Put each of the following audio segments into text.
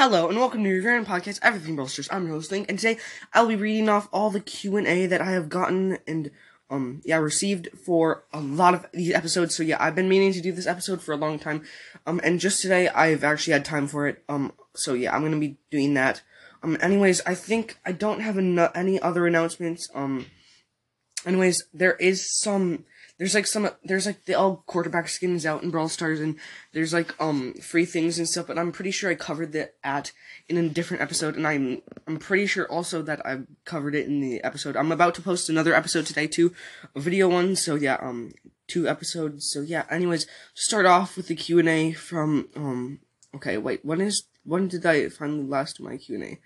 Hello and welcome to your Grand Podcast, Everything Bolsters. I'm your host Link, and today I'll be reading off all the Q and A that I have gotten and um yeah received for a lot of these episodes. So yeah, I've been meaning to do this episode for a long time, um and just today I've actually had time for it. Um so yeah, I'm gonna be doing that. Um anyways, I think I don't have any other announcements. Um anyways, there is some there's like some there's like the all quarterback skins out in Brawl Stars and there's like um free things and stuff, but I'm pretty sure I covered that at in a different episode and I'm I'm pretty sure also that I covered it in the episode. I'm about to post another episode today too, a video one, so yeah, um two episodes. So yeah, anyways, start off with the Q&A from um okay, wait, when is when did I finally last my Q&A?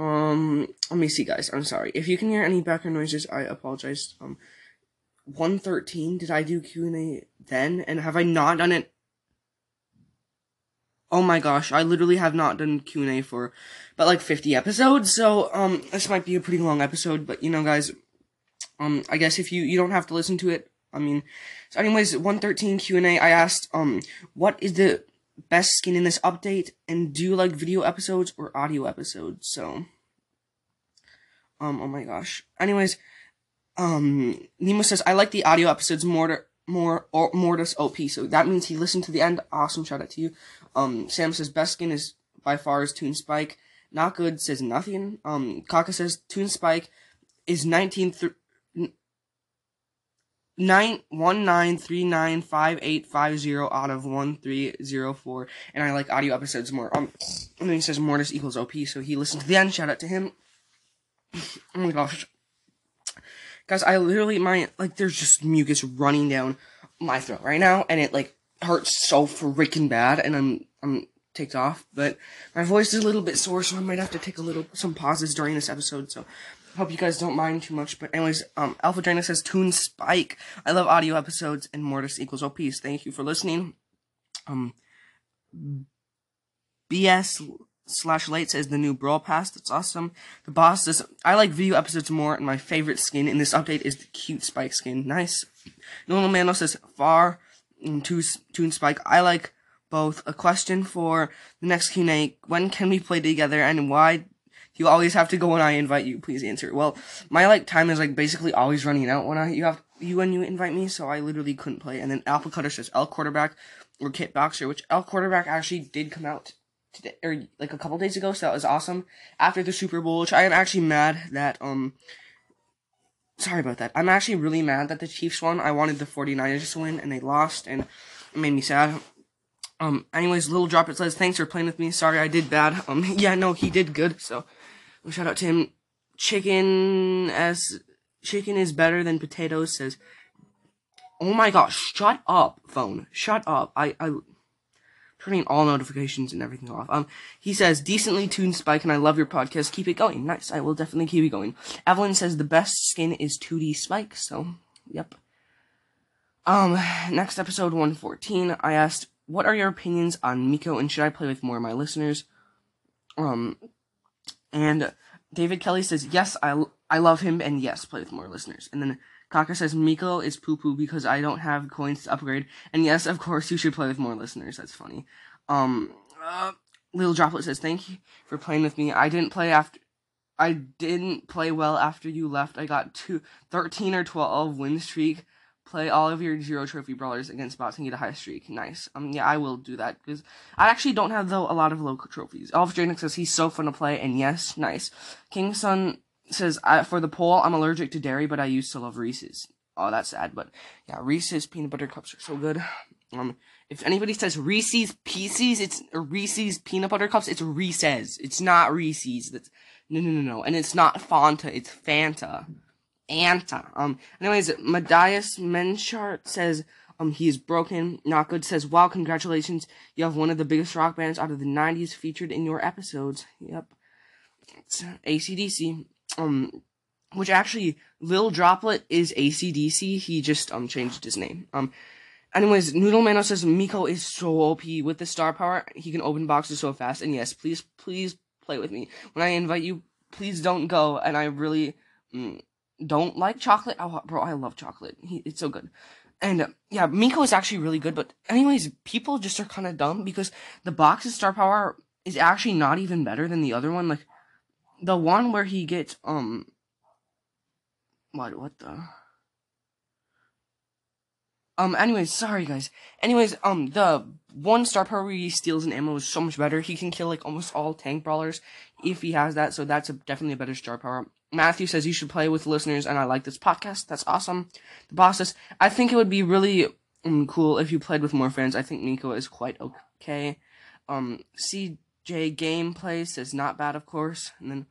Um, let me see, guys. I'm sorry if you can hear any background noises. I apologize. Um, 113 did I do Q&A then and have I not done it Oh my gosh, I literally have not done Q&A for about like 50 episodes. So um this might be a pretty long episode, but you know guys, um I guess if you you don't have to listen to it. I mean, so anyways, 113 Q&A I asked um what is the best skin in this update and do you like video episodes or audio episodes? So um oh my gosh. Anyways, um, Nemo says, I like the audio episodes more, more, or Mortis OP. So that means he listened to the end. Awesome. Shout out to you. Um, Sam says, best skin is by far is Toon Spike. Not good says nothing. Um, Kaka says, Toon Spike is 19 th- nine one nine three nine five eight five zero out of one three zero four, and I like audio episodes more. Um, and then he says Mortis equals OP, so he listened to the end. Shout out to him. oh my gosh, Guys, I literally, my, like, there's just mucus running down my throat right now, and it, like, hurts so freaking bad, and I'm, I'm ticked off, but my voice is a little bit sore, so I might have to take a little, some pauses during this episode, so hope you guys don't mind too much, but anyways, um, Alpha Drana says, Toon Spike. I love audio episodes, and Mortis equals OPs. Thank you for listening. Um, BS slash late says the new brawl pass. That's awesome. The boss says I like video episodes more, and my favorite skin in this update is the cute Spike skin. Nice. Normal Mano says far and Toon Spike. I like both. A question for the next Q&A: When can we play together, and why? You always have to go when I invite you. Please answer. Well, my like time is like basically always running out when I you have you when you invite me, so I literally couldn't play. And then Alpha Cutter says L quarterback or Kit Boxer, which L quarterback actually did come out today or like a couple days ago, so that was awesome. After the Super Bowl, which I am actually mad that um sorry about that. I'm actually really mad that the Chiefs won. I wanted the 49ers to win and they lost and it made me sad. Um anyways, little drop it says thanks for playing with me. Sorry I did bad. Um yeah, no, he did good. So shout out to him. Chicken as chicken is better than potatoes says Oh my gosh, shut up, phone. Shut up. I I turning all notifications and everything off. Um, he says, decently Toon Spike, and I love your podcast. Keep it going. Nice. I will definitely keep it going. Evelyn says the best skin is 2D Spike, so, yep. Um, next episode 114, I asked, what are your opinions on Mico, and should I play with more of my listeners? Um, and David Kelly says, yes, I, I love him, and yes, play with more listeners. And then Kaka says Mico is poo poo because I don't have coins to upgrade. And yes, of course, you should play with more listeners. That's funny. Um, uh, Little Droplet says thank you for playing with me. I didn't play after. I didn't play well after you left. I got two, 13 or 12 win streak play all of your zero trophy brawlers against bots and get a high streak. Nice. Um, yeah, I will do that because I actually don't have though a lot of local trophies. Elf Dranic says he's so fun to play, and yes, nice. King Sun says for the poll, I'm allergic to dairy, but I used to love Reese's. Oh, that's sad, but yeah, Reese's peanut butter cups are so good. Um, if anybody says Reese's Pieces, it's Reese's peanut butter cups. It's Reese's. It's not Reese's. That's no, no, no, no. And it's not Fanta. It's Fanta. Anta. Um. Anyways, Madias Menchart says um he is broken. Not good says wow congratulations you have one of the biggest rock bands out of the '90s featured in your episodes. Yep. It's ACDC. Um. Which actually, Lil Droplet is ACDC. He just um changed his name. Um. Anyways, Noodle Mano says Mico is so OP with the star power. He can open boxes so fast. And yes, please, please play with me. When I invite you, please don't go. And I really mm, don't like chocolate. Oh, bro, I love chocolate. He, it's so good. And uh, yeah, Mico is actually really good. But anyways, people just are kind of dumb because the box's star power is actually not even better than the other one. Like the one where he gets um. What? What the? Um, anyways, sorry guys. Anyways, um, the one star power where he steals an ammo is so much better. He can kill like almost all tank brawlers if he has that, so that's a, definitely a better star power. Matthew says you should play with listeners, and I like this podcast. That's awesome. The boss says, I think it would be really um, cool if you played with more friends. I think Mico is quite okay. Um, CJ Gameplay says not bad, of course. And then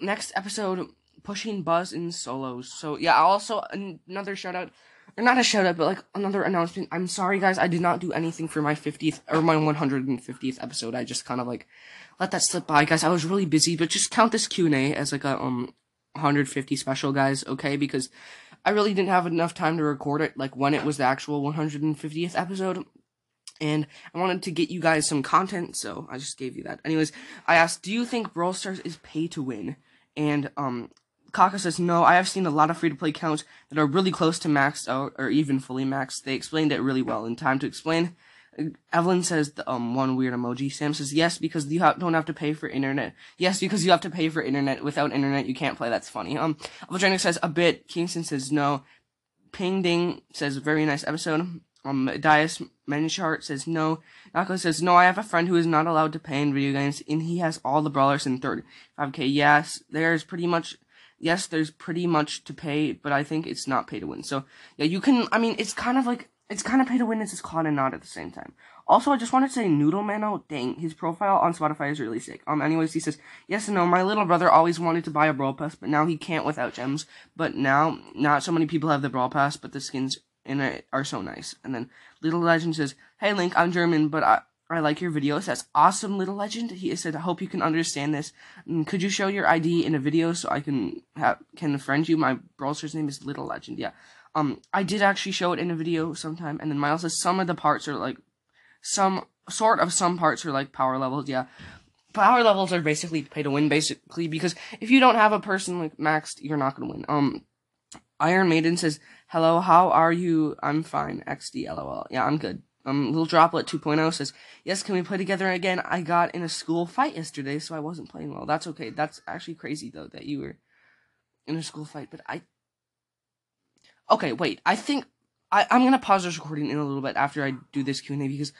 next episode, pushing Buzz in solos. So yeah, also another shout out or not a shout out, but like another announcement. I'm sorry, guys. I did not do anything for my 50th or my 150th episode. I just kind of like let that slip by, guys. I was really busy, but just count this Q and A as like a um 150 special, guys. Okay, because I really didn't have enough time to record it like when it was the actual 150th episode. And I wanted to get you guys some content, so I just gave you that. Anyways, I asked, do you think Brawl Stars is pay to win? And um, Kaka says, no, I have seen a lot of free to play accounts that are really close to maxed out or even fully maxed. They explained it really well in time to explain. Evelyn says the, um one weird emoji. Sam says yes because you ha- don't have to pay for internet. Yes because you have to pay for internet. Without internet you can't play. That's funny. Um, Eldrenic says a bit. Kingston says no. Ping Ding says very nice episode. Um, Dias Menchart says no. Nako says no. I have a friend who is not allowed to pay in video games, and he has all the brawlers in 35k. Yes, there's pretty much yes, there's pretty much to pay, but I think it's not pay to win. So yeah, you can. I mean, it's kind of like it's kind of pay to win. It's caught and not at the same time. Also, I just wanted to say, Noodle Mano, dang, his profile on Spotify is really sick. Um, anyways, he says, yes and no, my little brother always wanted to buy a Brawl Pass, but now he can't without gems. But now, not so many people have the Brawl Pass, but the skins it are so nice. And then Little Legend says, hey Link, I'm German, but I, I like your videos. That's awesome, little legend. He said, I hope you can understand this. Could you show your ID in a video so I can have, can friend you? My browser's name is Little Legend. Yeah. Um, I did actually show it in a video sometime. And then Miles says some of the parts are like, some sort of some parts are like power levels. Yeah. Power levels are basically pay to win, basically, because if you don't have a person like maxed, you're not gonna win. Um, Iron Maiden says, "Hello, how are you? I'm fine. XD, lol. Yeah, I'm good. Um, Little Droplet 2.0 says, Yes, can we play together again? I got in a school fight yesterday, so I wasn't playing well. That's okay. That's actually crazy, though, that you were in a school fight, but I. Okay, wait. I think. I, I'm gonna pause this recording in a little bit after I do this Q&A because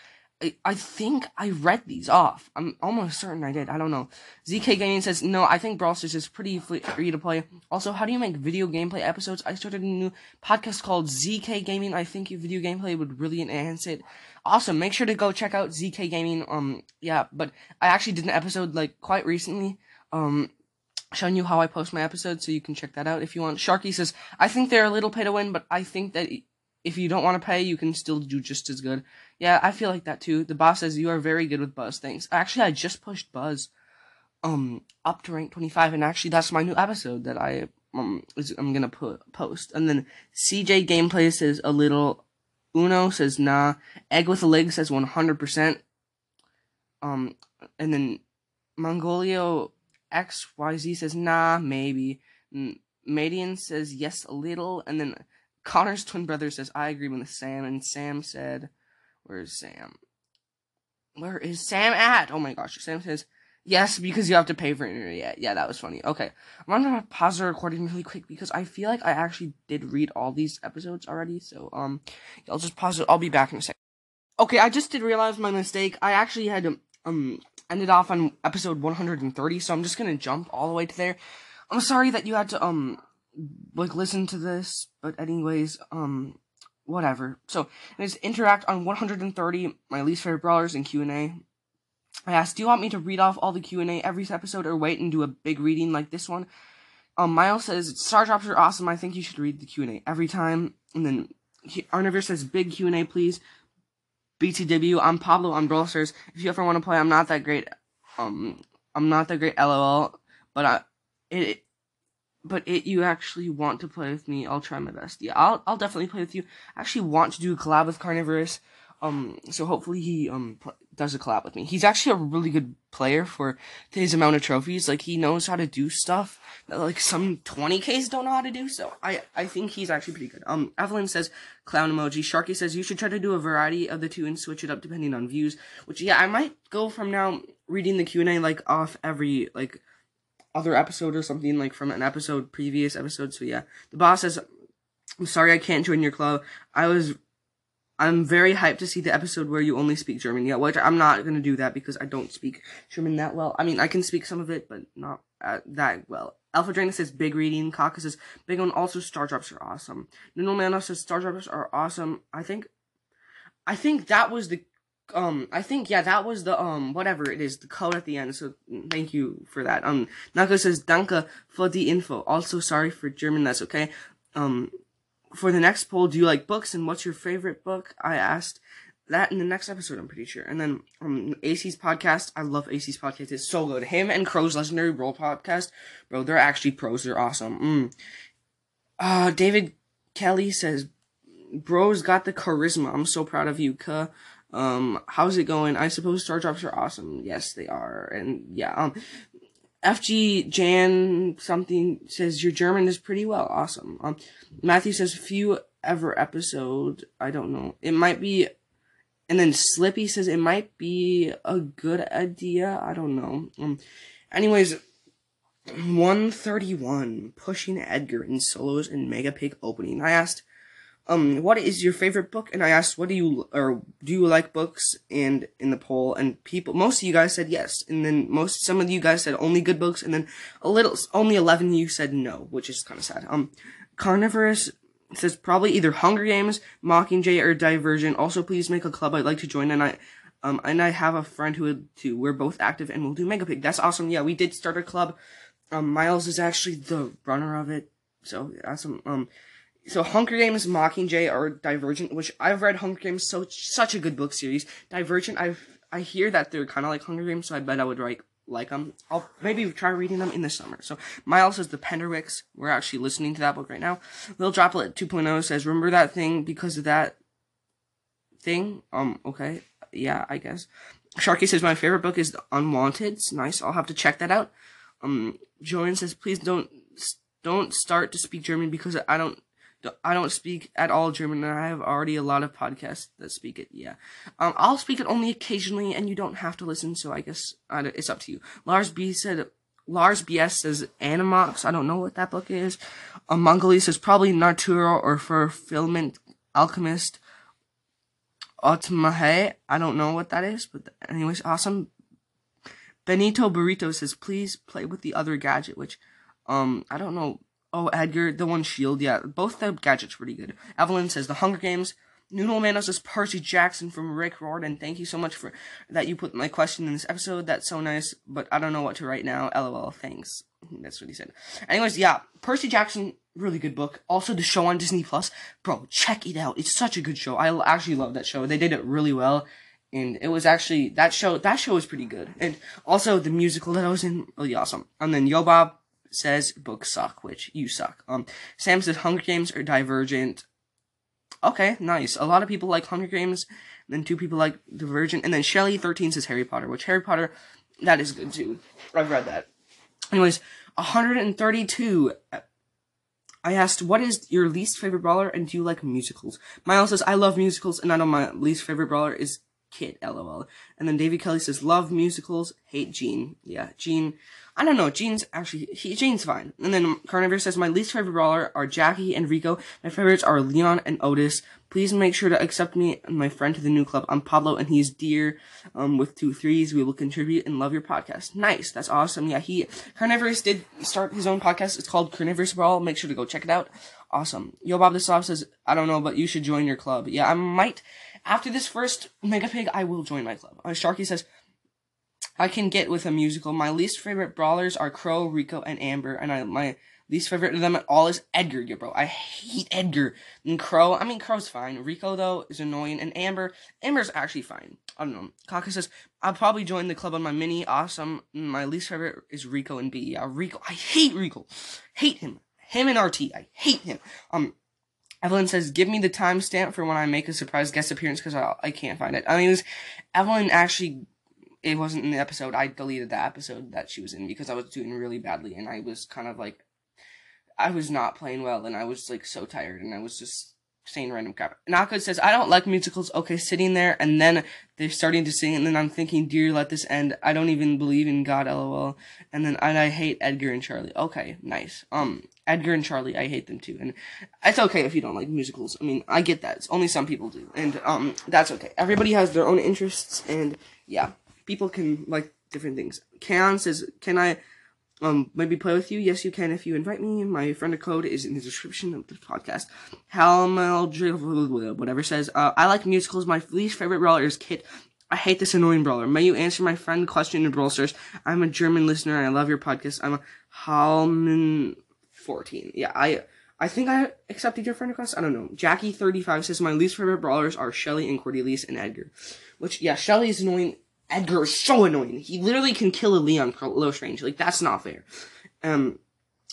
I, think I read these off. I'm almost certain I did. I don't know. ZK Gaming says, no, I think Brawl Stars is pretty free to play. Also, how do you make video gameplay episodes? I started a new podcast called ZK Gaming. I think your video gameplay would really enhance it. Awesome. Make sure to go check out ZK Gaming. Um, yeah, but I actually did an episode, like, quite recently. Um, showing you how I post my episodes, so you can check that out if you want. Sharky says, I think they're a little pay to win, but I think that if you don't want to pay, you can still do just as good. Yeah, I feel like that too. The boss says you are very good with Buzz. Thanks. Actually, I just pushed Buzz um up to rank 25 and actually that's my new episode that I um is, I'm going to put post. And then CJ gameplay says a little Uno says nah. Egg with a leg says 100%. Um and then Mongolio XYZ says nah, maybe. Madian says yes a little and then Connor's twin brother says, I agree with Sam. And Sam said, Where's Sam? Where is Sam at? Oh my gosh. Sam says, Yes, because you have to pay for internet. Yeah, yeah, that was funny. Okay, I'm gonna pause the recording really quick because I feel like I actually did read all these episodes already. So um, I'll just pause it. I'll be back in a second. Okay, I just did realize my mistake. I actually had um ended off on episode 130, so I'm just gonna jump all the way to there. I'm sorry that you had to um like listen to this, but anyways, um whatever. So let's interact on 130, my least favorite brawlers in Q and A. I asked, do you want me to read off all the Q&A every episode or wait and do a big reading like this one? Um, Miles says, Star Drops are awesome. I think you should read the Q&A every time. And then Arnavir says, big Q&A, please. BTW, I'm Pablo on Brawl Stars. If you ever want to play, I'm not that great. Um, I'm not that great, lol. But I, it, but it, you actually want to play with me, I'll try my best. Yeah, I'll, I'll definitely play with you. I actually want to do a collab with Carnivorous. Um, so hopefully he um pl- does a collab with me. He's actually a really good player for his amount of trophies. Like he knows how to do stuff that like some 20ks don't know how to do. So I I think he's actually pretty good. Um, Evelyn says clown emoji. Sharky says you should try to do a variety of the two and switch it up depending on views. Which yeah, I might go from now reading the Q and A like off every like other episode or something like from an episode previous episode. So yeah, the boss says. I'm sorry I can't join your club. I was I'm very hyped to see the episode where you only speak German. Yeah, which I'm not gonna do that because I don't speak German that well. I mean, I can speak some of it, but not uh, that well. Alpha Drana says big reading. Kaka says big one. Also, Star Drops are awesome. Nuno Mano says Star Drops are awesome. I think, I think that was the, um, I think yeah, that was the um, whatever it is, the code at the end. So thank you for that. Um, Naka says Danke for the info. Also, sorry for German. That's okay. Um, for the next poll, do you like books and what's your favorite book? I asked that in the next episode, I'm pretty sure. And then um AC's podcast, I love AC's podcast. It's so good. Him and Crow's Legendary Brawl podcast, bro, they're actually pros. They're awesome. Mm. Uh, David Kelly says, "Bro's got the charisma. I'm so proud of you, Ka. Um, how's it going? I suppose Star Drops are awesome. Yes, they are. And yeah, um, FG Jan something says your German is pretty well. Awesome. Um, Matthew says few ever episode. I don't know. It might be, and then Slippy says it might be a good idea. I don't know. Um, anyways, one thirty one pushing Edgar in solos and Mega Pig opening. I asked um, what is your favorite book? And I asked, what do you, or do you like books? And in the poll, and people, most of you guys said yes. And then most, some of you guys said only good books. And then a little, only 11 of you said no, which is kind of sad. Um, Carnivorous says probably either Hunger Games, Mockingjay, or Divergent. Also, please make a club. I'd like to join. And I, um, and I have a friend who would too. We're both active and we'll do Mega Pig. That's awesome. Yeah, we did start a club. Um, Miles is actually the runner of it. So awesome. Um, so Hunger Games, Mockingjay, or Divergent, which I've read Hunger Games, so such a good book series. Divergent, I I hear that they're kind of like Hunger Games, so I bet I would like like them. I'll maybe try reading them in the summer. So Miles says the Penderwicks. We're actually listening to that book right now. Little Droplet 2.0 says, "Remember that thing because of that thing." Um, okay, yeah, I guess. Sharky says my favorite book is The Unwanted. It's nice. I'll have to check that out. Um, Joanne says, please don't don't start to speak German because I don't I don't speak at all German, and I have already a lot of podcasts that speak it. Yeah, um, I'll speak it only occasionally, and you don't have to listen. So I guess it's up to you. Lars B said. Lars BS says Animox. I don't know what that book is. Um, Mongoli says probably Naruto or Fullmetal Alchemist. Otmahe. I don't know what that is, but anyways, awesome. Benito Burrito says please play with the other gadget, which um I don't know Oh, Edgar, the one shield, yeah, both the gadgets pretty good. Evelyn says the Hunger Games. Noodle Mano says Percy Jackson from Rick Riordan. Thank you so much for that you put my question in this episode. That's so nice, but I don't know what to write now. LOL. Thanks. That's what he said. Anyways, yeah, Percy Jackson, really good book. Also, the show on Disney Plus, bro, check it out. It's such a good show. I actually love that show. They did it really well, and it was actually that show. That show was pretty good, and also the musical that I was in, really awesome. And then Yo Bob, says books suck, which you suck. Um, Sam says Hunger Games are Divergent. Okay, nice. A lot of people like Hunger Games, then two people like Divergent, and then Shelly thirteen says Harry Potter, which Harry Potter, that is good too. I've read that. Anyways, 132. I asked, what is your least favorite brawler and do you like musicals? Miles says, I love musicals and I know my least favorite brawler is Kit, lol. And then David Kelly says, love musicals, hate Gene. Yeah, Gene, I don't know, Gene's actually, he, Gene's fine. And then Carnivore says, my least favorite brawler are Jacky and Rico. My favorites are Leon and Otis. Please make sure to accept me and my friend to the new club. I'm Pablo and he's dear, um, with two threes. We will contribute and love your podcast. Nice. That's awesome. Yeah, he, Carnivorous did start his own podcast. It's called Carnivorous Brawl. Make sure to go check it out. Awesome. Yo, Bob the Soft says, I don't know, but you should join your club. Yeah, I might, after this first Mega Pig, I will join my club. Uh, Sharky says, I can get with a musical. My least favorite brawlers are Crow, Rico, and Amber, and I, my, Least favorite of them at all is Edgar, yeah, bro. I hate Edgar. And Crow, I mean, Crow's fine. Rico, though, is annoying. And Amber, Amber's actually fine. I don't know. Kaka says, I'll probably join the club on my mini. Awesome. My least favorite is Rico and Bea. Yeah, Rico. I hate Rico. Hate him. Him and R-T. I hate him. Um, Evelyn says, give me the timestamp for when I make a surprise guest appearance because I, I can't find it. I mean, it was, Evelyn actually it wasn't in the episode. I deleted the episode that she was in because I was doing really badly and I was kind of like I was not playing well and I was like so tired and I was just saying random crap. Naka says, I don't like musicals. Okay, sitting there and then they're starting to sing and then I'm thinking, dear, let this end. I don't even believe in God, lol. And then and I hate Edgar and Charlie. Okay, nice. Um, Edgar and Charlie, I hate them too. And it's okay if you don't like musicals. I mean, I get that. It's only some people do. And, um, that's okay. Everybody has their own interests and yeah, people can like different things. Kaon says, can I, um, maybe play with you? Yes, you can if you invite me. My friend code is in the description of the podcast. Halmel, whatever says, uh, I like musicals. My least favorite brawler is Kit. I hate this annoying brawler. May you answer my friend question in Brawl Stars? I'm a German listener and I love your podcast. I'm a Halman14. Yeah, I, I think I accepted your friend request. I don't know. Jackie35 says, my least favorite brawlers are Shelly and Cordelius and Edgar. Which, yeah, Shelly is annoying. Edgar is so annoying. He literally can kill a Leon close range. Like that's not fair. Um,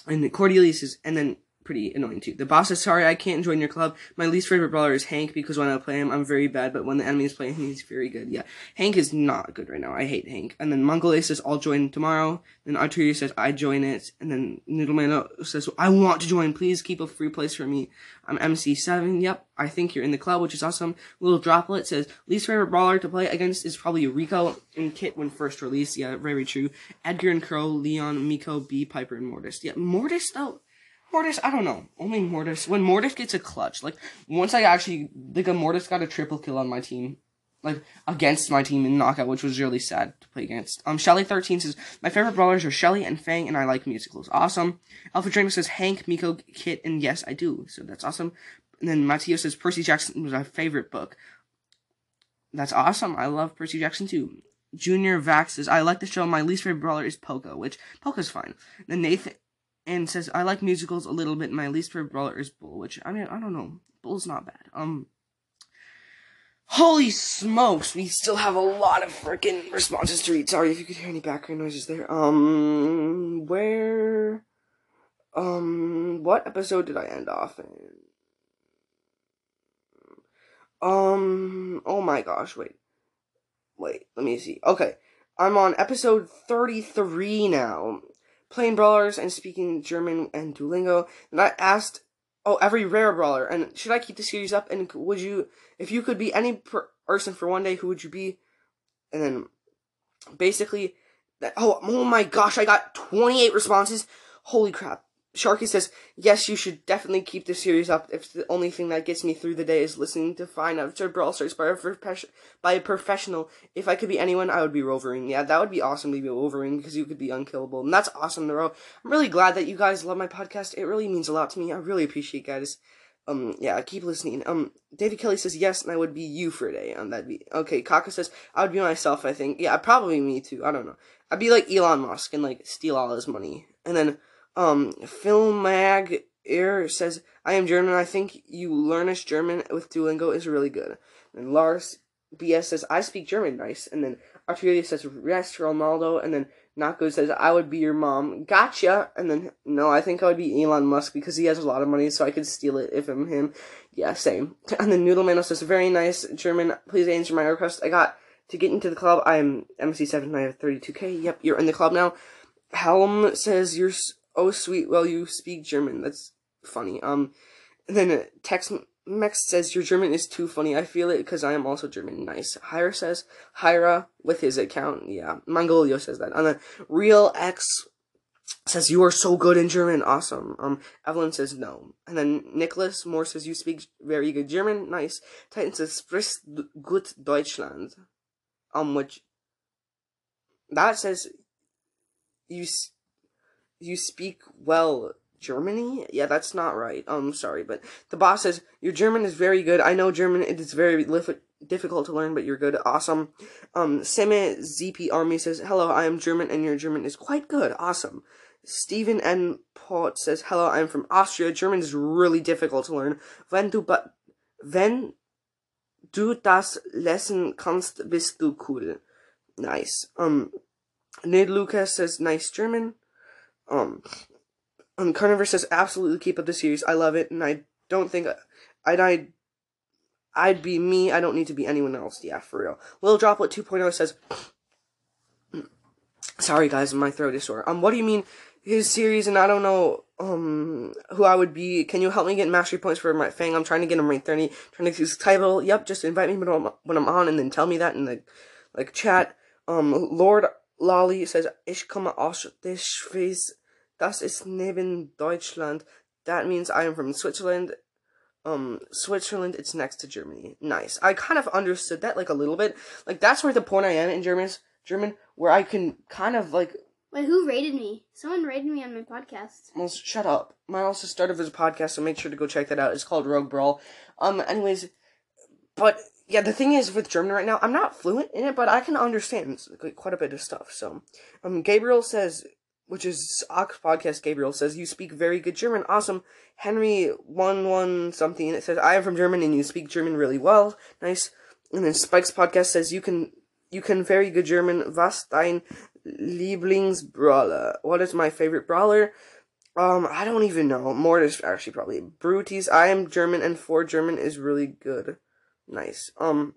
and Cordelius is, and then pretty annoying too. The boss says, sorry, I can't join your club. My least favorite brawler is Hank because when I play him, I'm very bad, but when the enemies play him, he's very good. Yeah. Hank is not good right now. I hate Hank. And then Mongolay says, I'll join tomorrow. Then Arturia says, I join it. And then Noodleman says, I want to join. Please keep a free place for me. I'm MC7. Yep. I think you're in the club, which is awesome. Little Droplet says, least favorite brawler to play against is probably Rico and Kit when first released. Yeah, very true. Edgar and Crow, Leon, Mico, Bea, Piper, and Mortis. Yeah, Mortis though Mortis, I don't know. Only Mortis. When Mortis gets a clutch, like once I actually like a Mortis got a triple kill on my team, like against my team in knockout, which was really sad to play against. Um, Shelly thirteen says my favorite brawlers are Shelly and Fang, and I like musicals. Awesome. Alpha Draco says Hank, Mico, Kit, and yes, I do. So that's awesome. And then Matteo says Percy Jackson was my favorite book. That's awesome. I love Percy Jackson too. Junior Vax says I like the show. My least favorite brawler is Poco, which Poco's fine. Then Nathan and says I like musicals a little bit. My least favorite brawler is Bull, which I mean I don't know. Bull's not bad. Um, holy smokes, we still have a lot of freaking responses to read. Sorry if you could hear any background noises there. Um, where, um, what episode did I end off in? Um, oh my gosh, wait, wait, let me see. Okay, I'm on episode 33 now playing brawlers and speaking German and Duolingo. And I asked, oh, every rare brawler, and should I keep the series up? And would you, if you could be any per- person for one day, who would you be? And then basically, that, oh, oh my gosh, I got 28 responses. Holy crap. Sharky says, yes, you should definitely keep the series up if the only thing that gets me through the day is listening to fine absurd brawl stars by a, prof- by a professional. If I could be anyone, I would be Wolverine. Yeah, that would be awesome to be Wolverine because you could be unkillable. And that's awesome, Nero. I'm really glad that you guys love my podcast. It really means a lot to me. I really appreciate guys. Um, yeah, keep listening. Um, David Kelly says yes, and I would be you for a day. Um, that'd be okay. Kaka says I would be myself. I think. Yeah, probably me too. I don't know. I'd be like Elon Musk and like steal all his money, and then um, Film Mag Air says, I am German. I think you learnish German with Duolingo is really good. And Lars BS says, I speak German nice. And then Arturia says, rest Ronaldo. And then Nako says, I would be your mom. Gotcha. And then, no, I think I would be Elon Musk because he has a lot of money, so I could steal it if I'm him. Yeah, same. And then Noodleman says, very nice German. Please answer my request. I got to get into the club. I am MC7 and I have 32k. Yep, you're in the club now. Helm says, you're Oh, sweet. Well, you speak German. That's funny. Um, then text Mex says your German is too funny. I feel it because I am also German. Nice. Hyra says Hyra with his account. Yeah. Mongolio says that. And then Real X says you are so good in German. Awesome. Um. Evelyn says no. And then Nicholas Moore says you speak very good German. Nice. Titan says sprichst gut Deutschland. Um. Which that says you you speak well Germany? Yeah, that's not right. Um, sorry, but the boss says your German is very good. I know German; it is very difficult to learn, but you're good. Awesome. Um, Seme ZP Army says hello. I am German, and your German is quite good. Awesome. Stephen N. Port says hello. I am from Austria. German is really difficult to learn. Wenn du but wenn du das lesen kannst, bist du cool. Nice. Um, Ned Lucas says nice German. Um, um, Carnivorous says absolutely keep up the series. I love it, and I don't think I'd I'd I'd be me. I don't need to be anyone else. Yeah, for real. Little Droplet 2.0 says, "Sorry guys, my throat is sore." Um, what do you mean his series? And I don't know um who I would be. Can you help me get mastery points for my Fang? I'm trying to get him rank 30. Trying to use title. Yep, just invite me when I'm, when I'm on, and then tell me that in the like chat. Um, Lord Lolly says, "Ich komme aus der Schweiz." Das ist neben Deutschland. That means I am from Switzerland. Um, Switzerland, it's next to Germany. Nice. I kind of understood that, like, a little bit. Like, that's where the point I am in German, German, where I can kind of, like... Wait, who rated me? Someone rated me on my podcast. Well, shut up. Mine also started as a podcast, so make sure to go check that out. It's called Rogue Brawl. Um, anyways, but, yeah, the thing is, with German right now, I'm not fluent in it, but I can understand quite a bit of stuff, so... Um, Gabriel says, which is Ox Podcast Gabriel says you speak very good German. Awesome. Henry one one something it says I am from German and you speak German really well. Nice. And then Spike's podcast says you can you can very good German. Was dein Lieblingsbrawler? What is my favorite brawler? Um, I don't even know. More is actually probably Bruties. I am German and for German is really good. Nice. Um.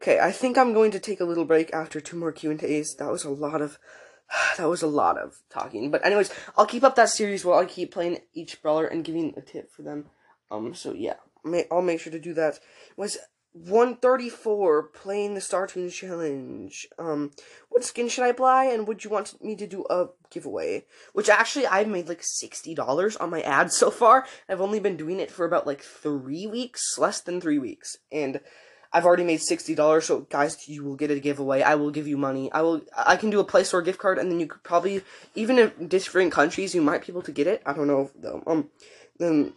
Okay, I think I'm going to take a little break after two more Q and A's. That was a lot of that was a lot of talking. But anyways, I'll keep up that series while I keep playing each brawler and giving a tip for them. Um, so yeah, may, I'll make sure to do that. It was 134 playing the Star Toons challenge. Um, what skin should I buy? And would you want me to do a giveaway? Which actually I've made like $60 on my ads so far. I've only been doing it for about like three weeks, less than three weeks. And I've already made sixty dollars, so guys, you will get a giveaway. I will give you money. I will. I can do a Play Store gift card, and then you could probably, even in different countries, you might be able to get it. I don't know though. Um, then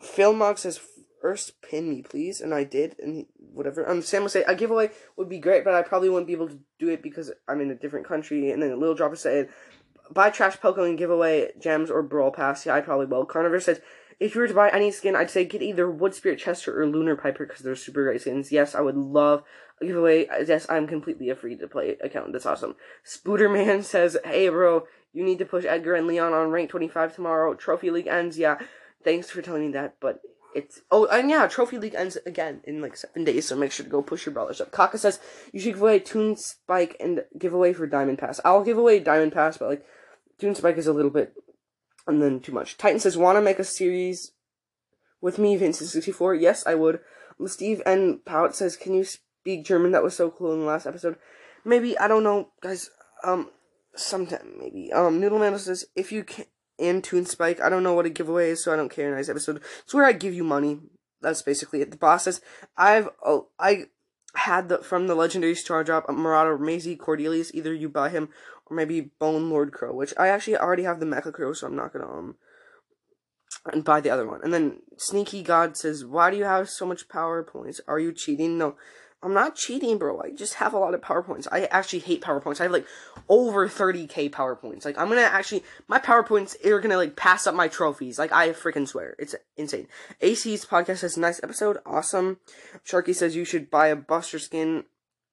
Philmog says first pin me, please, and I did, and whatever. Um, Sam will say a giveaway would be great, but I probably wouldn't be able to do it because I'm in a different country. And then a little dropper said, buy trash Pokemon giveaway gems or brawl pass. Yeah, I probably will. Carnivore says if you were to buy any skin, I'd say get either Wood Spirit Chester or Lunar Piper because they're super great skins. Yes, I would love a giveaway. Uh, yes, I'm completely a free to play account. That's awesome. Spooderman says, "Hey, bro, you need to push Edgar and Leon on rank 25 tomorrow. Trophy League ends. Yeah, thanks for telling me that, but." It's oh and yeah, Trophy League ends again in like seven days, so make sure to go push your brawlers up. Kaka says you should give away Toon Spike and give away for Diamond Pass. I'll give away Diamond Pass, but like Toon Spike is a little bit and then too much. Titan says, want to make a series with me, Vincent64? Yes, I would. Steve and Pout says, can you speak German? That was so cool in the last episode. Maybe, I don't know, guys. Um, sometime, maybe. Um, Noodleman says, if you can, and Toon Spike, I don't know what a giveaway is, so I don't care. Nice episode. It's where I give you money. That's basically it. The boss says, I've, oh, I had the, from the legendary star drop, Marauder, Maisie, Cordelius, either you buy him or maybe Bone Lord Crow, which I actually already have the Mecha Crow, so I'm not gonna um and buy the other one. And then Sneaky God says, "Why do you have so much power points? Are you cheating?" No, I'm not cheating, bro. I just have a lot of power points. I actually hate power points. I have like over 30k power points. Like I'm gonna actually my power points are gonna like pass up my trophies. Like I freaking swear, it's insane. AC's podcast says nice episode, awesome. Sharky says you should buy a Buster skin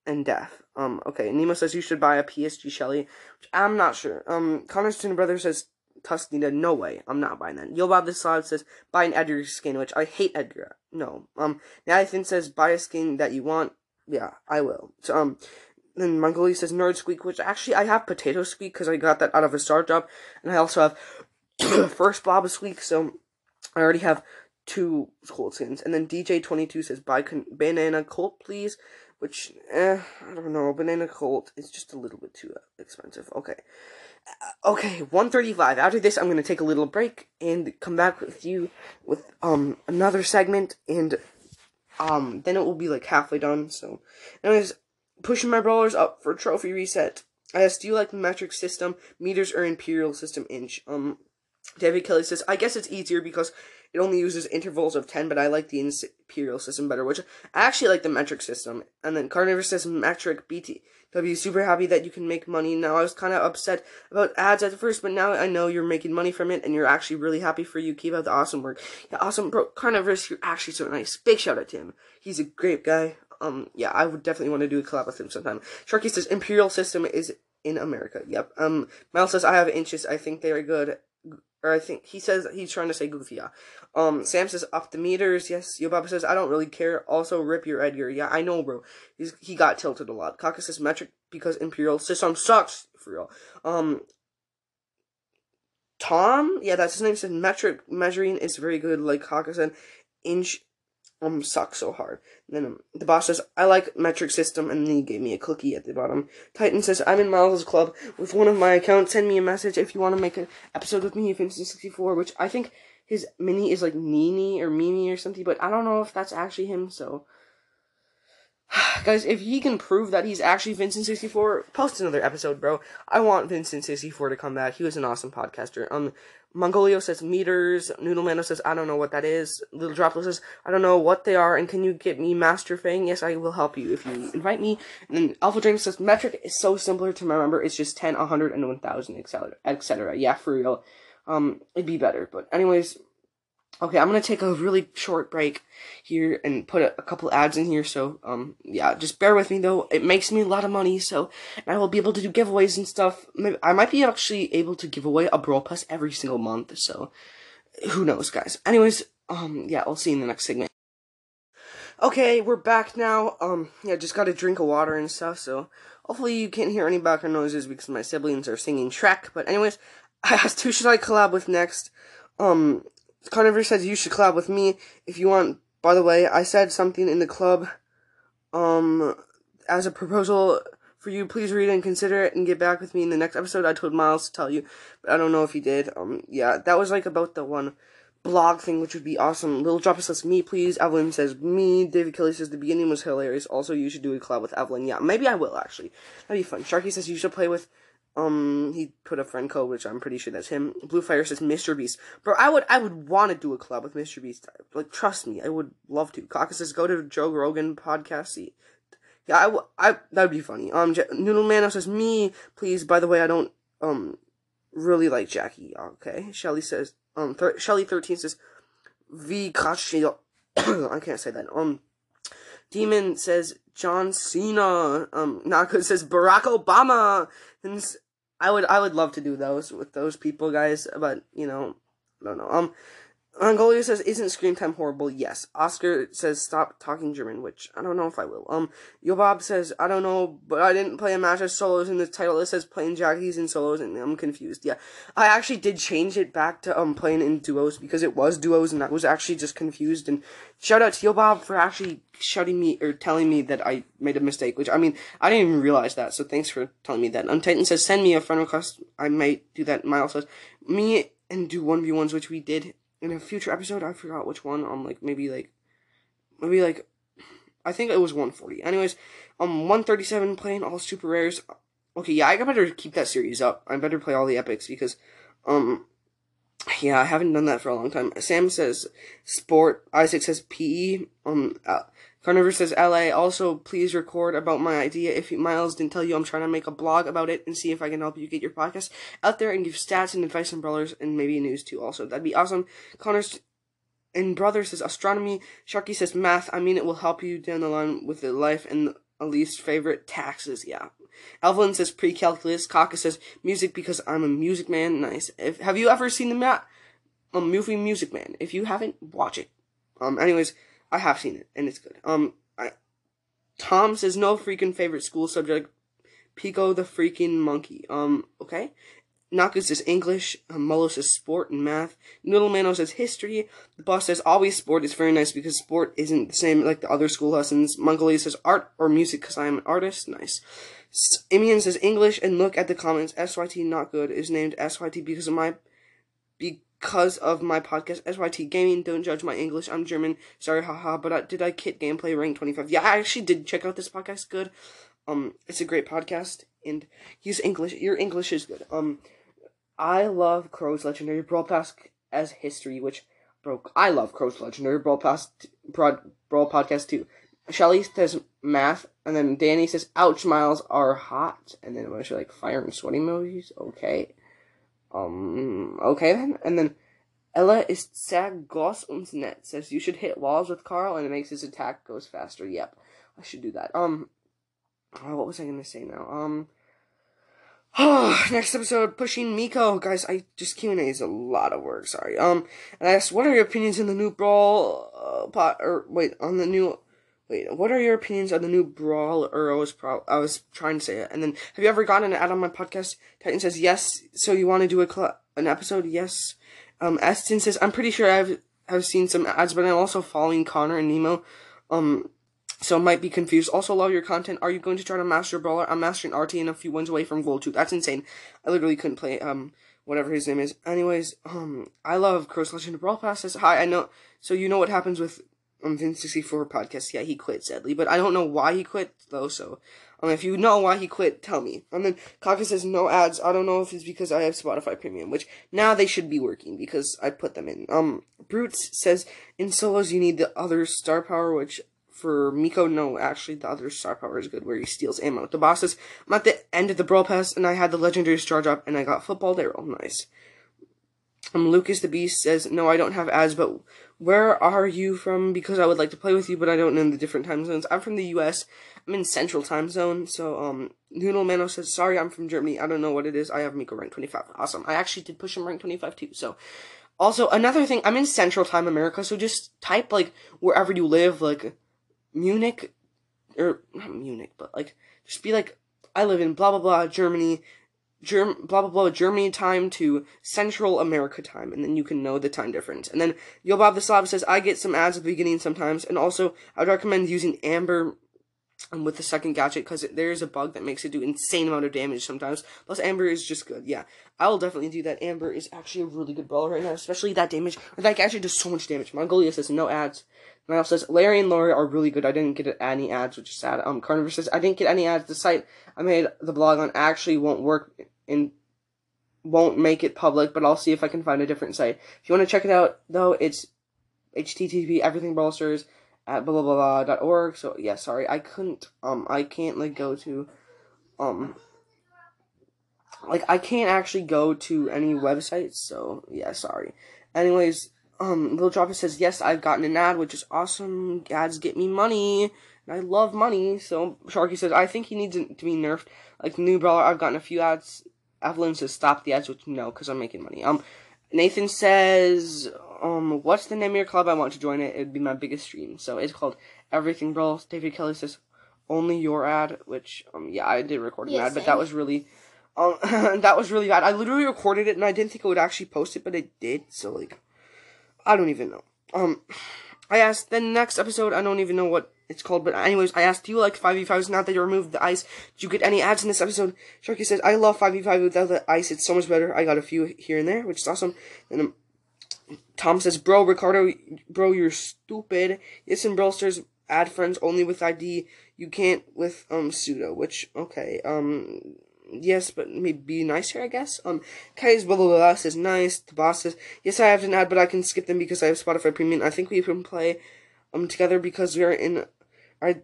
and death. Um, okay. Nemo says you should buy a PSG Shelly, which I'm not sure. Um, Connor's twin brother says Tusnita, no way, I'm not buying that. You'll the slide says buy an Edgar skin, which I hate Edgar. No. Um, Nathan says buy a skin that you want. Yeah, I will. So um, then Mongolia says Nerd Squeak, which actually I have Potato Squeak because I got that out of a star drop, and I also have first Blob Squeak, so I already have two Colt skins. And then DJ22 says, buy con- Banana Colt, please. Which, eh, I don't know. Banana Colt is just a little bit too expensive. Okay. Uh, okay, 135. After this, I'm to take a little break and come back with you with um another segment. And um then it will be like halfway done. So, anyways, pushing my brawlers up for trophy reset. I asked, do you like the metric system, meters, or imperial system inch? Um, David Kelly says, I guess it's easier because it only uses intervals of 10, but I like the imperial system better, which I actually like the metric system. And then Carnivore says, metric BTW, super happy that you can make money. Now, I was kind of upset about ads at first, but now I know you're making money from it, and you're actually really happy for you. Keep up the awesome work. Yeah, awesome, bro. Carnivore, you're actually so nice. Big shout out to him. He's a great guy. Um, yeah, I would definitely want to do a collab with him sometime. Sharky says, imperial system is in America. Yep. Um, Miles says, I have inches. I think they are good or I think he says he's trying to say goofy. Yeah. Um, Sam says up the meters. Yes. Yobaba says I don't really care. Also, rip your Edgar. Yeah, I know, bro. He's he got tilted a lot. Kaka says metric because Imperial system sucks for real. Um, Tom, yeah, that's his name. Said metric measuring is very good. Like Kaka said, inch um sucks so hard. And then um, the boss says, I like metric system, and then he gave me a cookie at the bottom. Titan says, I'm in Miles' club with one of my accounts. Send me a message if you want to make an episode with me of Instant 64, which I think his mini is like Nini or Mimi or something, but I don't know if that's actually him, so. Guys, if he can prove that he's actually Vincent64, post another episode, bro. I want Vincent64 to come back. He was an awesome podcaster. Um, Mongolio says meters. Noodlemano says, I don't know what that is. Little Droplet says, I don't know what they are, and can you get me Master Fang? Yes, I will help you if you invite me. And then Alpha Dream says, metric is so simpler to remember. It's just 10, 100, and 1000, etc. etc. Yeah, for real. Um, it'd be better. But anyways, Okay, I'm gonna take a really short break here and put a, a, couple ads in here. So, um, yeah, just bear with me though. It makes me a lot of money, so I will be able to do giveaways and stuff. Maybe, I might be actually able to give away a Brawl Pass every single month. So, who knows, guys? Anyways, um, yeah, I'll see you in the next segment. Okay, we're back now. Um, yeah, just got a drink of water and stuff. So, hopefully you can't hear any background noises because my siblings are singing Shrek. But anyways, I asked who should I collab with next. Um, Carnivore says you should collab with me if you want. By the way, I said something in the club, um, as a proposal for you. Please read and consider it and get back with me in the next episode. I told Miles to tell you, but I don't know if he did. Um, yeah, that was like about the one blog thing, which would be awesome. Little Dropper says me, please. Evelyn says me. David Kelly says the beginning was hilarious. Also, you should do a collab with Evelyn. Yeah, maybe I will actually. That'd be fun. Sharky says you should play with um, he put a friend code, which I'm pretty sure that's him. Blue Fire says Mr. Beast. Bro, I would, I would want to do a club with Mr. Beast. Like, trust me, I would love to. Caucus says go to Joe Rogan podcast. See, yeah, I, w- I, that'd be funny. Um, J- Noodle Man says me, please. By the way, I don't, um, really like Jacky. Okay. Shelly says, um, thir- Shelly 13 says, V Kachil. I can't say that. Um, Demon says John Cena. Um, Nako says Barack Obama. And I would I would love to do those with those people, guys. But you know, I don't know. Um, Mongolia says, "Isn't screen time horrible?" Yes. Oscar says, "Stop talking German," which I don't know if I will. Um, Yobob says, "I don't know, but I didn't play a match of solos in the title. It says playing jackies and solos, and I'm confused." Yeah, I actually did change it back to um playing in duos because it was duos, and I was actually just confused. And shout out to Yobob for actually shouting me or telling me that I made a mistake. Which I mean, I didn't even realize that. So thanks for telling me that. Um, Titan says, "Send me a friend request." I might do that. Miles says, "Me." And do one v ones, which we did in a future episode. I forgot which one. Um, like maybe like maybe like I think it was 140. Anyways, um, 137 playing all super rares. Okay, yeah, I better keep that series up. I better play all the epics because, um, yeah, I haven't done that for a long time. Sam says sport. Isaac says PE. Um, uh, Carnivore says LA. Also, please record about my idea. If Miles didn't tell you, I'm trying to make a blog about it and see if I can help you get your podcast out there and give stats and advice on brawlers and maybe news too. Also, that'd be awesome. Connors and brother says astronomy. Sharky says math. I mean, it will help you down the line with the life and a least favorite taxes. Yeah. Evelyn says pre-calculus. Kaka says music because I'm a music man. Nice. If have you ever seen the mat, movie Music Man? If you haven't, watch it. Um. Anyways. I have seen it, and it's good. Um, I, Tom says no freaking favorite school subject. Pico the freaking monkey. Um, okay. Naka says English. Um, Molo says sport and math. Noodlemano says history. The boss says always sport is very nice because sport isn't the same like the other school lessons. Mongolia says art or music because I am an artist. Nice. Imian says English and look at the comments. SYT not good is named SYT because of my because of my podcast SYT Gaming. Don't judge my English. I'm German. Sorry, haha. But I, did I kit gameplay rank 25? Yeah, I actually did check out this podcast. Good. Um, it's a great podcast, and he's English. Your English is good. Um, I love Crow's Legendary Brawl Pass as history, which broke. I love Crow's Legendary Brawl Pass Brawl Podcast too. Shelly says math, and then Danny says, "Ouch, Miles are hot," and then bunch of like fire and sweaty emojis. Okay, um, okay then, and then Ella is sad Goss und net says you should hit walls with Carl, and it makes his attack goes faster. Yep, I should do that. Um, oh, what was I gonna say now? Um. Oh, next episode, pushing Mico. Guys, I just Q&A is a lot of work, sorry. Um, and I asked, what are your opinions in the new Brawl, uh, pot, or, wait, on the new, wait, what are your opinions on the new Brawl, was pro, I was trying to say it. And then, have you ever gotten an ad on my podcast? Titan says, yes, so you want to do a, cl- an episode? Yes. Um, Aston says, I'm pretty sure I've, have seen some ads, but I'm also following Connor and Nemo. Um, so might be confused. Also, love your content. Are you going to try to master brawler? I'm mastering R-T and a few wins away from gold too. That's insane. I literally couldn't play um whatever his name is. Anyways, um I love Cross Legend Brawl Passes. Hi, I know. So you know what happens with um Vince sixty four podcast? Yeah, he quit sadly, but I don't know why he quit though. So um if you know why he quit, tell me. And then Kaka says no ads. I don't know if it's because I have Spotify Premium, which now they should be working because I put them in. Um Brutes says in solos you need the other star power, which for Mico, no, actually, the other star power is good, where he steals ammo. The boss is, I'm at the end of the Brawl Pass, and I had the legendary star drop, and I got Football Daryl. Nice. Um, Lucas the Beast says, no, I don't have ads, but where are you from? Because I would like to play with you, but I don't know the different time zones. I'm from the U.S. I'm in Central Time Zone, so, um, Noodle Mano says, sorry, I'm from Germany. I don't know what it is. I have Mico rank 25. Awesome. I actually did push him rank 25 too, so. Also, another thing, I'm in Central Time America, so just type, like, wherever you live, like, Munich, or not Munich, but like just be like, I live in blah blah blah Germany, Germ blah blah blah Germany time to Central America time, and then you can know the time difference. And then Yo Bob the Slav says I get some ads at the beginning sometimes, and also I'd recommend using Amber um, with the second gadget because there is a bug that makes it do insane amount of damage sometimes. Plus, Amber is just good. Yeah, I will definitely do that. Amber is actually a really good brawler right now, especially that damage. That gadget does so much damage. Mongolia says no ads. Niall says Larry and Lori are really good. I didn't get any ads, which is sad. Um, Carnivore says I didn't get any ads. The site I made the blog on actually won't work and won't make it public, but I'll see if I can find a different site. If you want to check it out, though, it's http everything at blah blah, blah dot org. So yeah, sorry, I couldn't. Um, I can't like go to, um, like I can't actually go to any websites. So yeah, sorry. Anyways, um, Little Dropper says, yes, I've gotten an ad, which is awesome. Ads get me money. And I love money. So Sharky says, I think he needs to be nerfed. Like new brawler, I've gotten a few ads. Evelyn says, stop the ads, which no, because I'm making money. Um, Nathan says, um, what's the name of your club? I want to join it. It'd be my biggest stream. So it's called Everything Brawl. David Kelly says, only your ad, which, um, yeah, I did record an Yeah, ad, but that was really, um, that was really bad. I literally recorded it and I didn't think I would actually post it, but it did. So like, I don't even know. Um, I asked the next episode. I don't even know what it's called, but anyways, I asked, do you like 5v5s now that you removed the ice? Did you get any ads in this episode? Sharky says, I love 5v5 without the ice. It's so much better. I got a few here and there, which is awesome. And um, Tom says, bro, Ricardo, bro, you're stupid. Yes, in Brawl Stars, add friends only with ID. You can't with, um, pseudo, which, okay, um, yes, but maybe be nicer, I guess. Um, Kai's blah blah blah says nice. The boss says, yes, I have an ad, but I can skip them because I have Spotify Premium. I think we can play, um, together because we're in, I,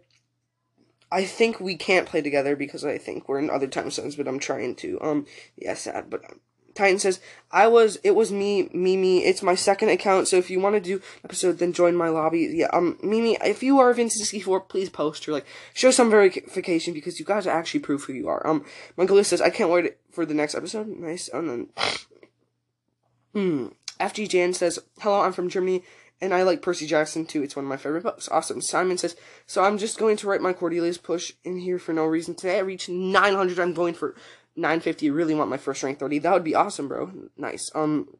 I think we can't play together because I think we're in other time zones, but I'm trying to. Um, yeah, sad, but um, Titan says, I was, it was me, Mimi, it's my second account, so if you want to do episode, then join my lobby. Yeah, um, Mimi, if you are Vince64, please post or, like, show some verification, because you guys actually prove who you are. Um, Mongolia says, I can't wait for the next episode. Nice, and then, hmm, FG Jan says, hello, I'm from Germany, and I like Percy Jackson too. It's one of my favorite books. Awesome. Simon says, so I'm just going to write my Cordelius push in here for no reason. Today I reached 900. I'm going for 950 I really want my first rank 30. That would be awesome, bro. Nice. Um,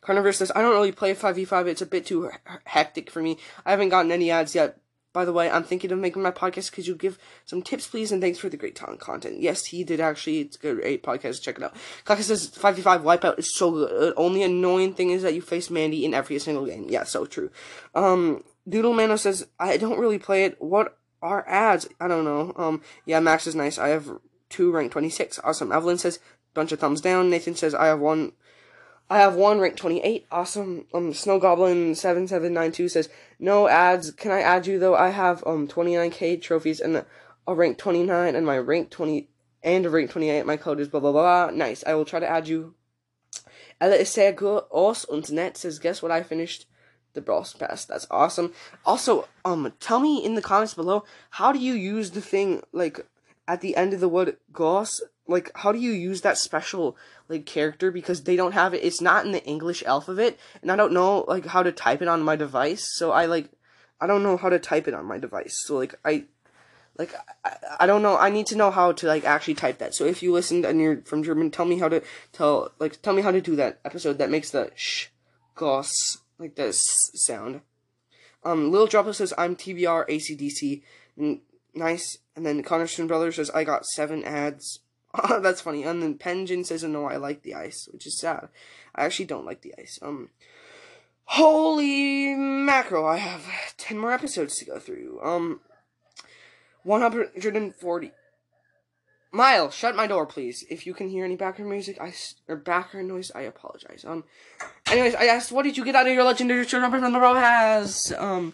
Carnivorous says, I don't really play 5v5. It's a bit too hectic for me. I haven't gotten any ads yet. By the way, I'm thinking of making my podcast. Could you give some tips, please? And thanks for the great content. Yes, he did actually. It's a great podcast. Check it out. Kaka says 5v5 Wipeout is so good. Only annoying thing is that you face Mandy in every single game. Yeah, so true. Um, Doodle Mano says, I don't really play it. What are ads? I don't know. Um, yeah, Max is nice. I have two rank 26. Awesome. Evelyn says, bunch of thumbs down. Nathan says, I have one I have one rank 28. Awesome. Um, Snow Goblin 7792 says, no ads. Can I add you though? I have, um, 29k trophies and a rank 29 and my rank 20 and a rank 28. My code is blah blah blah. Nice. I will try to add you. Ella is sehr aus und net says, guess what I finished? The Brawl Pass. That's awesome. Also, um, tell me in the comments below, how do you use the thing, like, at the end of the word Goss? Like, how do you use that special, like character because they don't have it. It's not in the English alphabet, and I don't know like how to type it on my device. So I like I don't know how to type it on my device. So like I like I, I don't know. I need to know how to like actually type that. So if you listened and you're from German, tell me how to tell like tell me how to do that episode that makes the sh goss like this sound. Um, Lil Droplet says I'm TBR ACDC. Nice. And then Connerston Brothers says I got seven ads that's funny. And then Penjin says, "No, I like the ice," which is sad. I actually don't like the ice. Um, holy macro! I have ten more episodes to go through. Um, one hundred and forty. Miles, shut my door, please. If you can hear any background music, I or background noise, I apologize. Um, anyways, I asked, what did you get out of your legendary shirt from the row has? Um,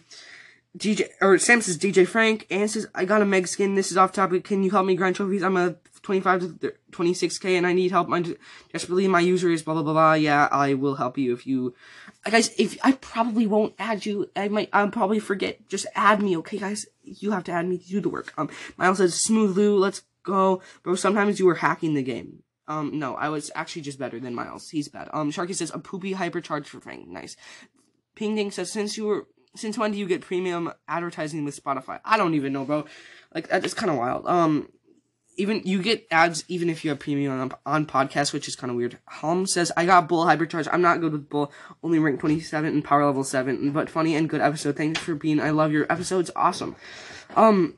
DJ or Sam says DJ Frank and says I got a Meg skin. This is off topic. Can you help me grind trophies? I'm a 25 to 26k and I need help. My desperately my user is blah blah blah blah. Yeah, I will help you if you guys. If I probably won't add you, I might. I'll probably forget. Just add me, okay, guys. You have to add me to do the work. Um, Miles says smooth Lou. Let's go, bro. Sometimes you were hacking the game. Um, no, I was actually just better than Miles. He's bad. Um, Sharky says a poopy hypercharge for Frank. Nice. Ping Ding says since you were since when do you get premium advertising with Spotify? I don't even know, bro. Like that is kind of wild. Um, even you get ads even if you have premium on on podcast, which is kind of weird. Helm says I got Bull Hypercharge. I'm not good with Bull. Only rank 27 and power level 7, but funny and good episode. Thanks for being. I love your episodes. Awesome. Um,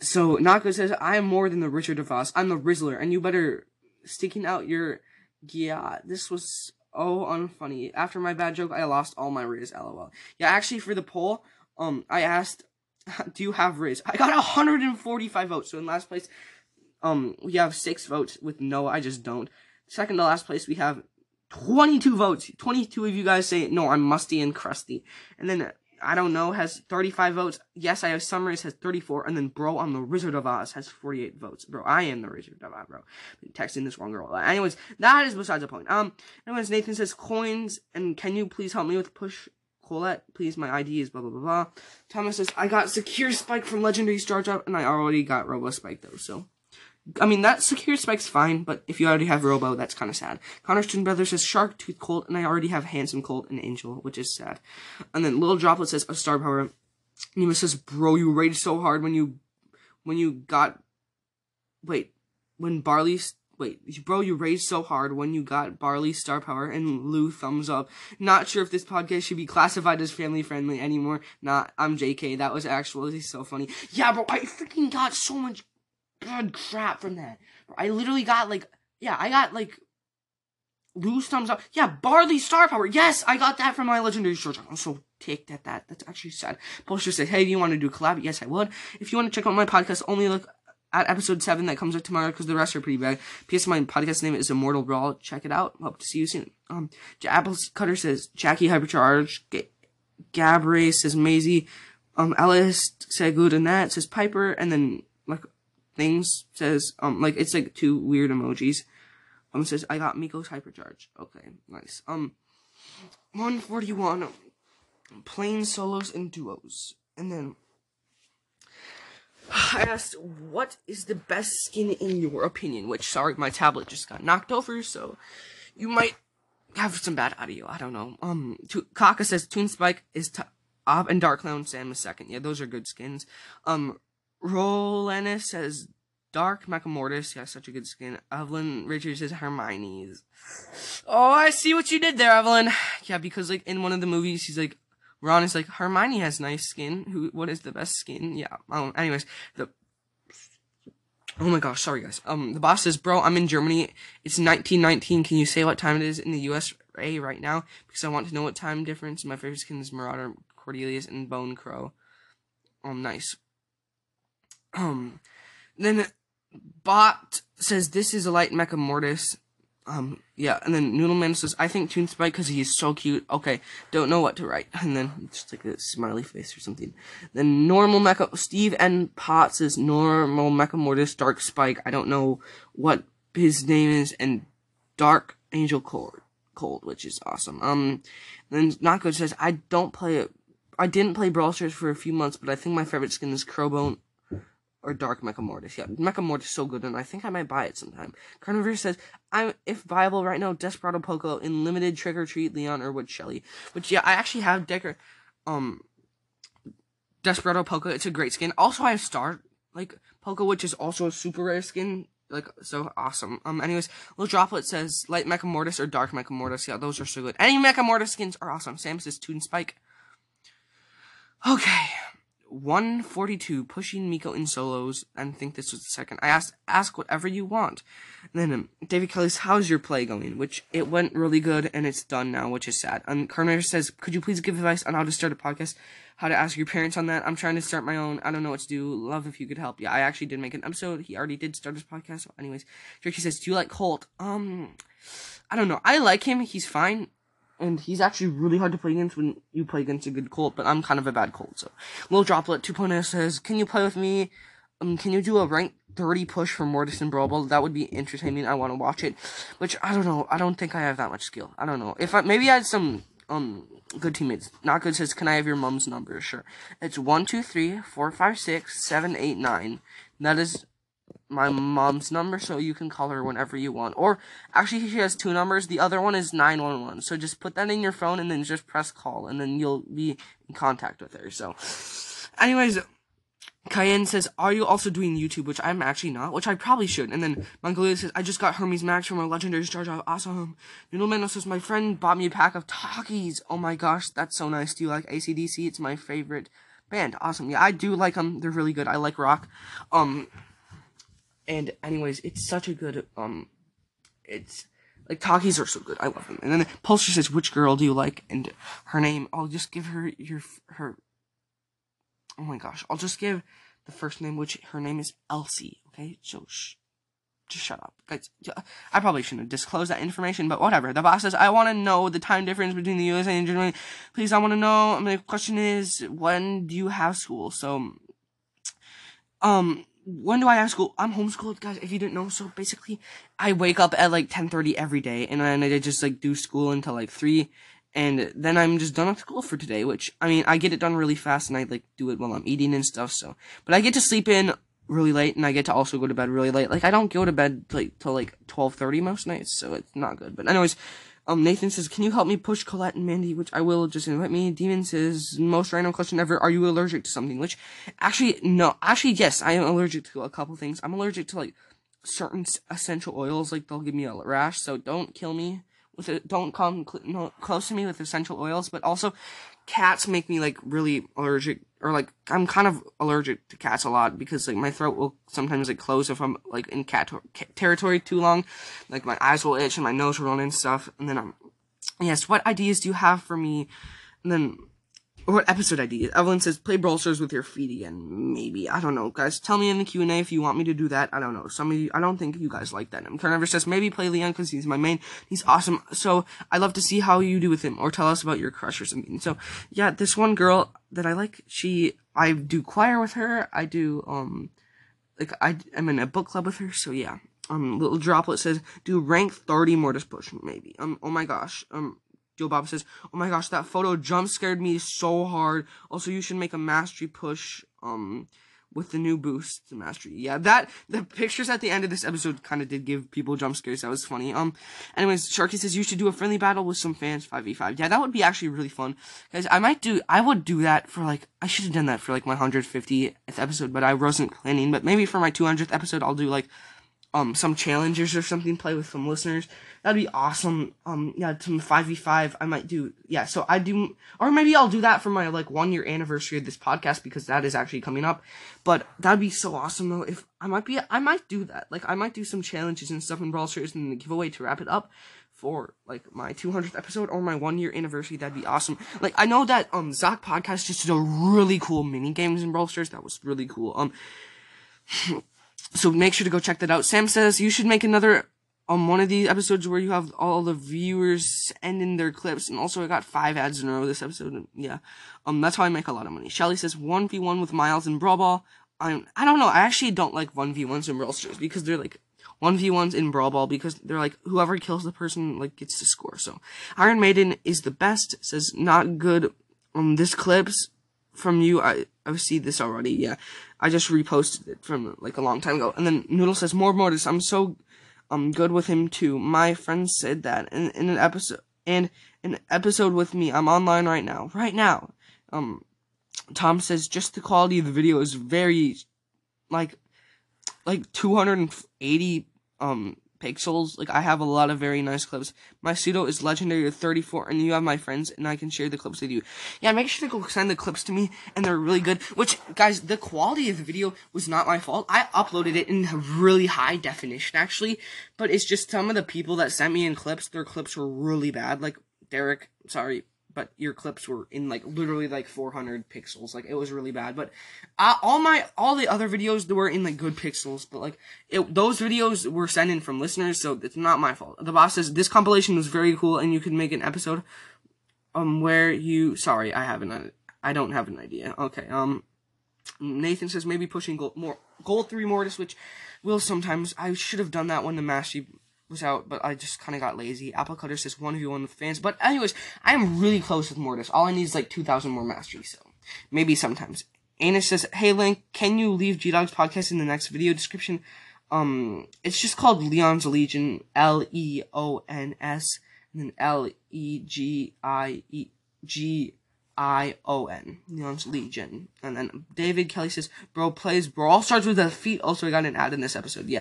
so good says I am more than the Richard DeVos. I'm the Rizzler, and you better sticking out your. Yeah, this was oh unfunny. After my bad joke, I lost all my Riz. LOL. Yeah, actually for the poll, um, I asked, do you have Riz? I got 145 votes. So in last place, um, we have six votes with no, I just don't. Second to last place, we have 22 votes. 22 of you guys say, no, I'm musty and crusty. And then, I don't know, has 35 votes. Yes, I have Summers has 34. And then, bro, I'm the Wizard of Oz has 48 votes. Bro, I am the Wizard of Oz, bro. Been texting this wrong girl. Anyways, that is besides the point. Um, anyways, Nathan says, coins, and can you please help me with push Colette, please, my ID is blah blah blah blah. Thomas says, I got Sakura spike from Legendary Star Drop, and I already got Robo Spike though, so I mean, that Sakura spike's fine, but if you already have Robo, that's kind of sad. Connerston Brothers says Shark, Tooth, Colt, and I already have Handsome Colt and Angel, which is sad. And then Little Droplet says a Star Power. Nima says, bro, you raged so hard when you, when you got, wait, when Barley, wait, bro, you raged so hard when you got Barley Star Power and Lou thumbs up. Not sure if this podcast should be classified as family friendly anymore. Not, I'm JK. That was actually so funny. Yeah, bro, I freaking got so much good crap from that. I literally got like, yeah, I got like loose thumbs up. Yeah, Barley Star Power. Yes, I got that from my legendary short. I'm so ticked at that. That's actually sad. Poster said, hey, do you want to do a collab? Yes, I would. If you want to check out my podcast, only look at episode 7 that comes out tomorrow because the rest are pretty bad. P.S. My podcast name is Immortal Brawl. Check it out. Hope to see you soon. Um, Apple Cutter says, Jacky Hypercharge. G- says Maisie. Um, Alice said good and that says Piper. And then, like, things says um like it's like two weird emojis. Um says I got Mico's hypercharge. Okay, nice. Um 141 plain solos and duos. And then I asked what is the best skin in your opinion, which sorry my tablet just got knocked over, so you might have some bad audio. I don't know. Um Kaka says Toon Spike is top and Dark Clown Sam is second. Yeah, those are good skins. Um Rolenis says Dark Mecha has such a good skin. Evelyn Richards is Hermione's. Oh, I see what you did there, Evelyn. Yeah, because like in one of the movies, he's like, Ron is like, Hermione has nice skin. Who? What is the best skin? Yeah. Um. Anyways, the. Oh my gosh, sorry guys. Um, the boss says, "Bro, I'm in Germany. It's 1919. Can you say what time it is in the USA right now? Because I want to know what time difference. My favorite skin is Marauder, Cordelius, and Bone Crow. Um, nice. Um, then Bot says this is a light mecha mortis. Um, yeah, and then Noodleman says, I think Toon Spike because he is so cute. Okay, don't know what to write. And then just like a smiley face or something. Then normal mecha, Steve and Pot says normal mecha mortis, Dark Spike. I don't know what his name is, and Dark Angel Cold, Cold, which is awesome. Um, then Good says, I don't play it. I didn't play Brawl Stars for a few months, but I think my favorite skin is Crowbone or Dark Mecha Mortis. Yeah, Mecha Mortis is so good, and I think I might buy it sometime. Carnivore says, I'm, if viable right now, Desperado Poco in limited Trick or Treat, Leon, or Wood Shelly. Which, yeah, I actually have Decker, um, Desperado Poco. It's a great skin. Also, I have Star, like, Poco, which is also a super rare skin. Like, so awesome. Um, anyways, Little Droplet says, Light Mecha Mortis or Dark Mecha Mortis. Yeah, those are so good. Any Mecha Mortis skins are awesome. Sam says, Toon Spike. Okay. 142 pushing Mico in solos and think this was the second. I asked ask whatever you want. And then um, David Kelly's how's your play going? Which it went really good and it's done now, which is sad. And Carter says, could you please give advice on how to start a podcast? How to ask your parents on that? I'm trying to start my own. I don't know what to do. Love if you could help. Yeah, I actually did make an episode. He already did start his podcast. So anyways, Jerky says, do you like Colt? Um, I don't know. I like him. He's fine and he's actually really hard to play against when you play against a good Colt, but I'm kind of a bad Colt, so. Little Droplet 2.0 says, Can you play with me? Um, can you do a rank 30 push for Mortis and Brawl? That would be entertaining. I want to watch it. Which, I don't know. I don't think I have that much skill. I don't know. If I, maybe I had some, um, good teammates. Not good says, Can I have your mom's number? Sure. It's 1, 2, 3, 4, 5, 6, 7, 8, 9. That is my mom's number, so you can call her whenever you want. Or actually, she has two numbers. The other one is nine one one. So just put that in your phone and then just press call, and then you'll be in contact with her. So, anyways. Cayenne says, Are you also doing YouTube? Which I'm actually not, which I probably should. And then Mongolia says, I just got Hermes Max from a legendary Star Drop. Awesome. Noodlemano says, My friend bought me a pack of Takis. Oh my gosh, that's so nice. Do you like ACDC? It's my favorite band. Awesome. Yeah, I do like them. They're really good. I like rock. Um, and anyways, it's such a good um, it's like Takis are so good. I love them. And then Pulsar says, "Which girl do you like?" And her name, I'll just give her your her. Oh my gosh, I'll just give the first name, which her name is Elsie. Okay, so shh, just shut up, guys. I probably shouldn't have disclosed that information, but whatever. The boss says, "I want to know the time difference between the USA and Germany. Please, I want to know." My question is, when do you have school? So, um when do I have school? I'm homeschooled, guys. If you didn't know, so basically, I wake up at like 10:30 every day, and then I just like do school until like three, and then I'm just done with school for today. Which I mean, I get it done really fast, and I like do it while I'm eating and stuff. So, but I get to sleep in really late, and I get to also go to bed really late. Like I don't go to bed like till like 12:30 most nights, so it's not good. But anyways, um, Nathan says, can you help me push Colette and Mandy? Which I will just invite me. Demon says, most random question ever. Are you allergic to something? Which, actually, no. Actually, yes, I am allergic to a couple things. I'm allergic to, like, certain essential oils. Like, they'll give me a rash. So don't kill me with it. Don't come cl- no, close to me with essential oils. But also, cats make me, like, really allergic or like I'm kind of allergic to cats a lot because like my throat will sometimes like close if I'm like in cat, cat territory too long, like my eyes will itch and my nose will run and stuff. And then I'm, yes, what ideas do you have for me? And then what episode ID? Evelyn says, play Brawl Stars with your feet again. Maybe. I don't know. Guys, tell me in the Q&A if you want me to do that. I don't know. Some of you, I don't think you guys like that. And Carniver says, maybe play Leon because he's my main. He's awesome. So, i love to see how you do with him. Or tell us about your crush or something. So, yeah, this one girl that I like, she, I do choir with her. I do, um, like, I, I'm in a book club with her. So, yeah. Um, little droplet says, do rank 30 Mortis push, maybe. Um, oh my gosh. Um, Joe Bob says, "Oh my gosh, that photo jump scared me so hard. Also, you should make a mastery push. Um, with the new boost mastery. Yeah, that the pictures at the end of this episode kind of did give people jump scares. That was funny. Um, anyways, Sharky says you should do a friendly battle with some fans, five v five. Yeah, that would be actually really fun, guys. I might do. I would do that for like. I should have done that for like my hundred fiftieth episode, but I wasn't planning. But maybe for my two hundredth episode, I'll do like um some challenges or something, play with some listeners. That'd be awesome. Um yeah, some five v five I might do yeah, so I do or maybe I'll do that for my like one year anniversary of this podcast because that is actually coming up. But that'd be so awesome though if I might be I might do that. Like I might do some challenges and stuff in Brawl Stars and the giveaway to wrap it up for like my 200th episode or my one year anniversary. That'd be awesome. Like I know that um Zach podcast just did a really cool mini games in Brawl Stars. That was really cool. Um so make sure to go check that out. Sam says you should make another um one of these episodes where you have all the viewers ending their clips, and also I got five ads in a row this episode. Yeah, um that's how I make a lot of money. Shelly says one v one with Miles and Brawl Ball. I I don't know. I actually don't like one v ones in Brawl Stars because they're like one v ones in Brawl Ball because they're like whoever kills the person like gets to score. So Iron Maiden is the best. Says not good. Um, this clips from you. I I see this already. Yeah, I just reposted it from like a long time ago. And then Noodle says more Mortis. I'm so um good with him too. My friend said that in, in an episode and an episode with me. I'm online right now. Right now. Um Tom says just the quality of the video is very like like 280 um pixels. Like I have a lot of very nice clips. My pseudo is legendary to 34, and you have my friends, and I can share the clips with you. Yeah, make sure to go send the clips to me, and they're really good. Which guys, the quality of the video was not my fault. I uploaded it in really high definition actually, but it's just some of the people that sent me in clips. Their clips were really bad. Like Derek, sorry, but your clips were in like literally like 400 pixels. Like it was really bad. But uh, all my all the other videos were in like good pixels. But like it, those videos were sent in from listeners, so it's not my fault. The boss says this compilation was very cool, and you could make an episode um where you. Sorry, I haven't. I don't have an idea. Okay. Um. Nathan says maybe pushing gold more gold three Mortis, which will sometimes. I should have done that when the mastery was out, but I just kind of got lazy. Apple Cutter says 1v1 with fans. But anyways, I am really close with Mortis. All I need is like 2,000 more mastery, so maybe sometimes. Anus says, Hey Link, can you leave G Dog's podcast in the next video description? Um, it's just called Leon's Legion, L E O N S, and then L E G I O N. Leon's Legion. And then David Kelly says, Bro plays Brawl starts with a feat. Also, I got an ad in this episode. Yeah.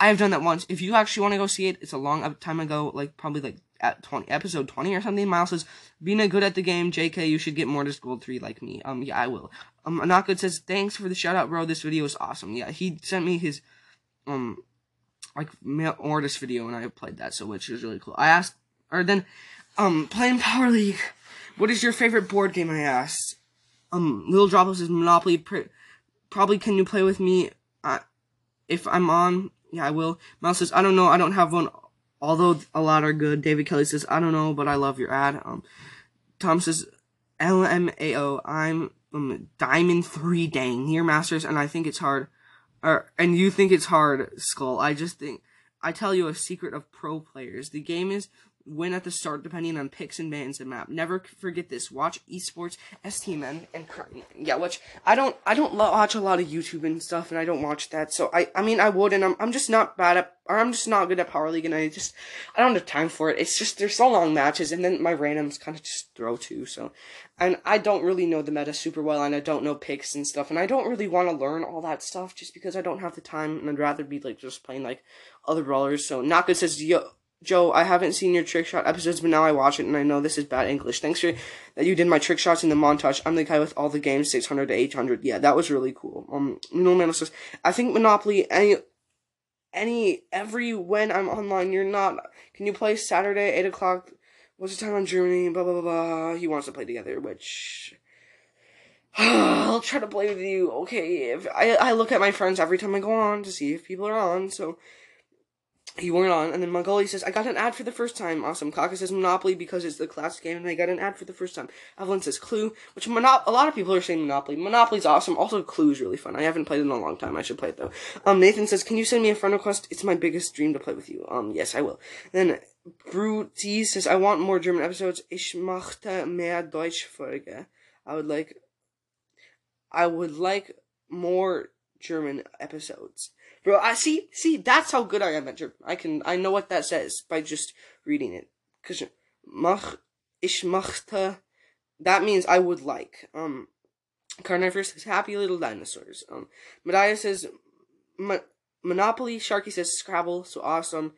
I have done that once. If you actually want to go see it, it's a long time ago, like probably like at 20, episode 20 or something. Miles says, being a good at the game, JK, you should get Mortis Gold 3 like me. Um, yeah, I will. Um, Not Good says, thanks for the shout out, bro. This video is awesome. Yeah, he sent me his, um, like, Mortis video and I played that, so which is really cool. I asked, or then, um, playing Power League. What is your favorite board game? I asked. Um, Little Droplet says Monopoly. Pr- probably can you play with me? Uh, if I'm on, yeah, I will. Miles says, I don't know, I don't have one, although a lot are good. David Kelly says, I don't know, but I love your ad. Um, Tom says, LMAO, I'm um, Diamond 3 dang, near Masters, and I think it's hard. Or, and you think it's hard, Skull. I just think, I tell you a secret of pro players. The game is win at the start depending on picks and bans and map. Never forget this. Watch esports, STMN, and yeah, which I don't I don't watch a lot of YouTube and stuff, and I don't watch that. So I I mean I would, and I'm I'm just not bad at I'm just not good at Power League, and I just I don't have time for it. It's just there's so long matches, and then my randoms kind of just throw too. So, and I don't really know the meta super well, and I don't know picks and stuff, and I don't really want to learn all that stuff just because I don't have the time, and I'd rather be like just playing like other brawlers. So good says yo Joe, I haven't seen your trick shot episodes, but now I watch it and I know this is bad English. Thanks for that you did my trick shots in the montage. I'm the guy with all the games, 600 to 800. Yeah, that was really cool. Um, no man says, I think Monopoly, any, any, every, when I'm online, you're not, can you play Saturday, 8 o'clock? What's the time on Germany? Blah, blah, blah, blah. He wants to play together, which, I'll try to play with you. Okay, if I, I look at my friends every time I go on to see if people are on, so, he went on, and then Mongoli says, I got an ad for the first time. Awesome. Kaka says Monopoly because it's the classic game, and I got an ad for the first time. Evelyn says Clue, which a lot of people are saying Monopoly. Monopoly's awesome. Also, Clue's really fun. I haven't played it in a long time. I should play it though. Um, Nathan says, Can you send me a friend request? It's my biggest dream to play with you. Um, yes, I will. Then Bruti says, I want more German episodes. Ich möchte mehr Deutsch Folge. I would like, I would like more German episodes. Bro, I see, see, that's how good I am at German. I can, I know what that says by just reading it. Cause, mach, ich machte, that means I would like. Um, Carnivorous says happy little dinosaurs. Um, Medea says Mo- Monopoly. Sharky says Scrabble. So awesome.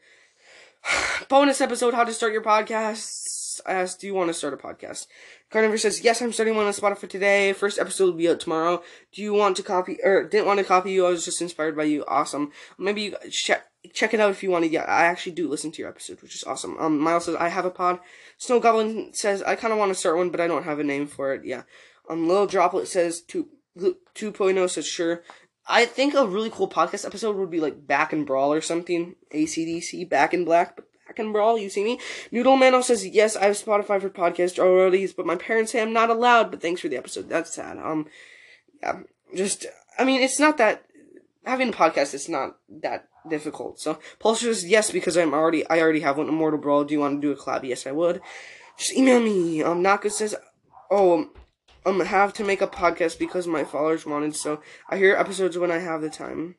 Bonus episode: How to start your podcast. I asked, do you want to start a podcast? Carnivore says, yes, I'm starting one on Spotify today. First episode will be out tomorrow. Do you want to copy, or didn't want to copy you? I was just inspired by you. Awesome. Maybe you check, check it out if you want to. Yeah, I actually do listen to your episode, which is awesome. Um, Miles says, I have a pod. Snow Goblin says, I kind of want to start one, but I don't have a name for it. Yeah. Um, Little Droplet says, 2, 2.0 says, sure. I think a really cool podcast episode would be like Back in Brawl or something. ACDC, Back in Black, but Back Brawl, you see me? Noodle Mano says, yes, I have Spotify for podcast already, but my parents say I'm not allowed, but thanks for the episode. That's sad. Um, yeah, just, I mean, it's not that, having a podcast is not that difficult. So, Pulse says, yes, because I'm already, I already have one, Immortal Brawl. Do you want to do a collab? Yes, I would. Just email me. Um, Naka says, oh, um, have to make a podcast because my followers wanted, so I hear episodes when I have the time.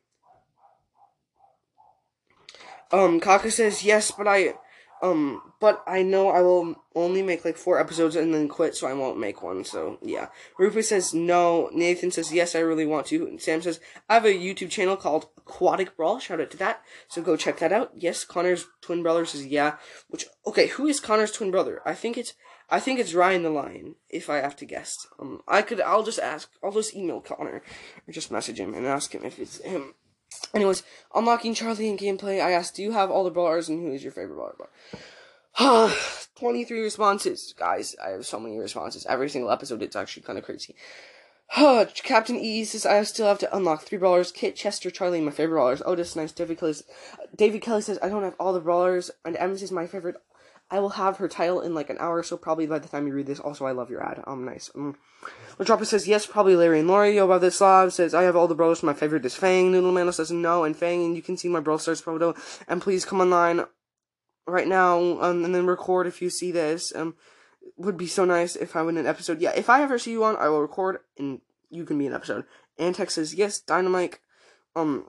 Um, Kaka says yes, but I, um, but I know I will only make like four episodes and then quit, so I won't make one. So yeah. Rufus says no. Nathan says yes, I really want to. And Sam says I have a YouTube channel called Aquatic Brawl. Shout out to that. So go check that out. Yes, Connor's twin brother says yeah. Which okay, who is Connor's twin brother? I think it's I think it's Ryan the Lion. If I have to guess, um, I could. I'll just ask. I'll just email Connor or just message him and ask him if it's him. Anyways, unlocking Charlie in gameplay. I asked, do you have all the brawlers and who is your favorite brawler? 23 responses. Guys, I have so many responses. Every single episode, it's actually kind of crazy. Captain E says, I still have to unlock three brawlers. Kit, Chester, Charlie, my favorite brawlers. Otis, nice. David Kelly, David Kelly says, I don't have all the brawlers. And Emz is my favorite. I will have her title in like an hour, so probably by the time you read this. Also, I love your ad. Um, nice. Um, Ladropper says yes, probably Larry and Lori. Yo, about this Slav says I have all the bros. My favorite is Fang. Noodle says no, and Fang, and you can see my Brawl Stars photo. And please come online right now, um, and then record if you see this. Um, would be so nice if I win an episode. Yeah, if I ever see you on, I will record, and you can be an episode. Antec says yes, Dynamike. Um,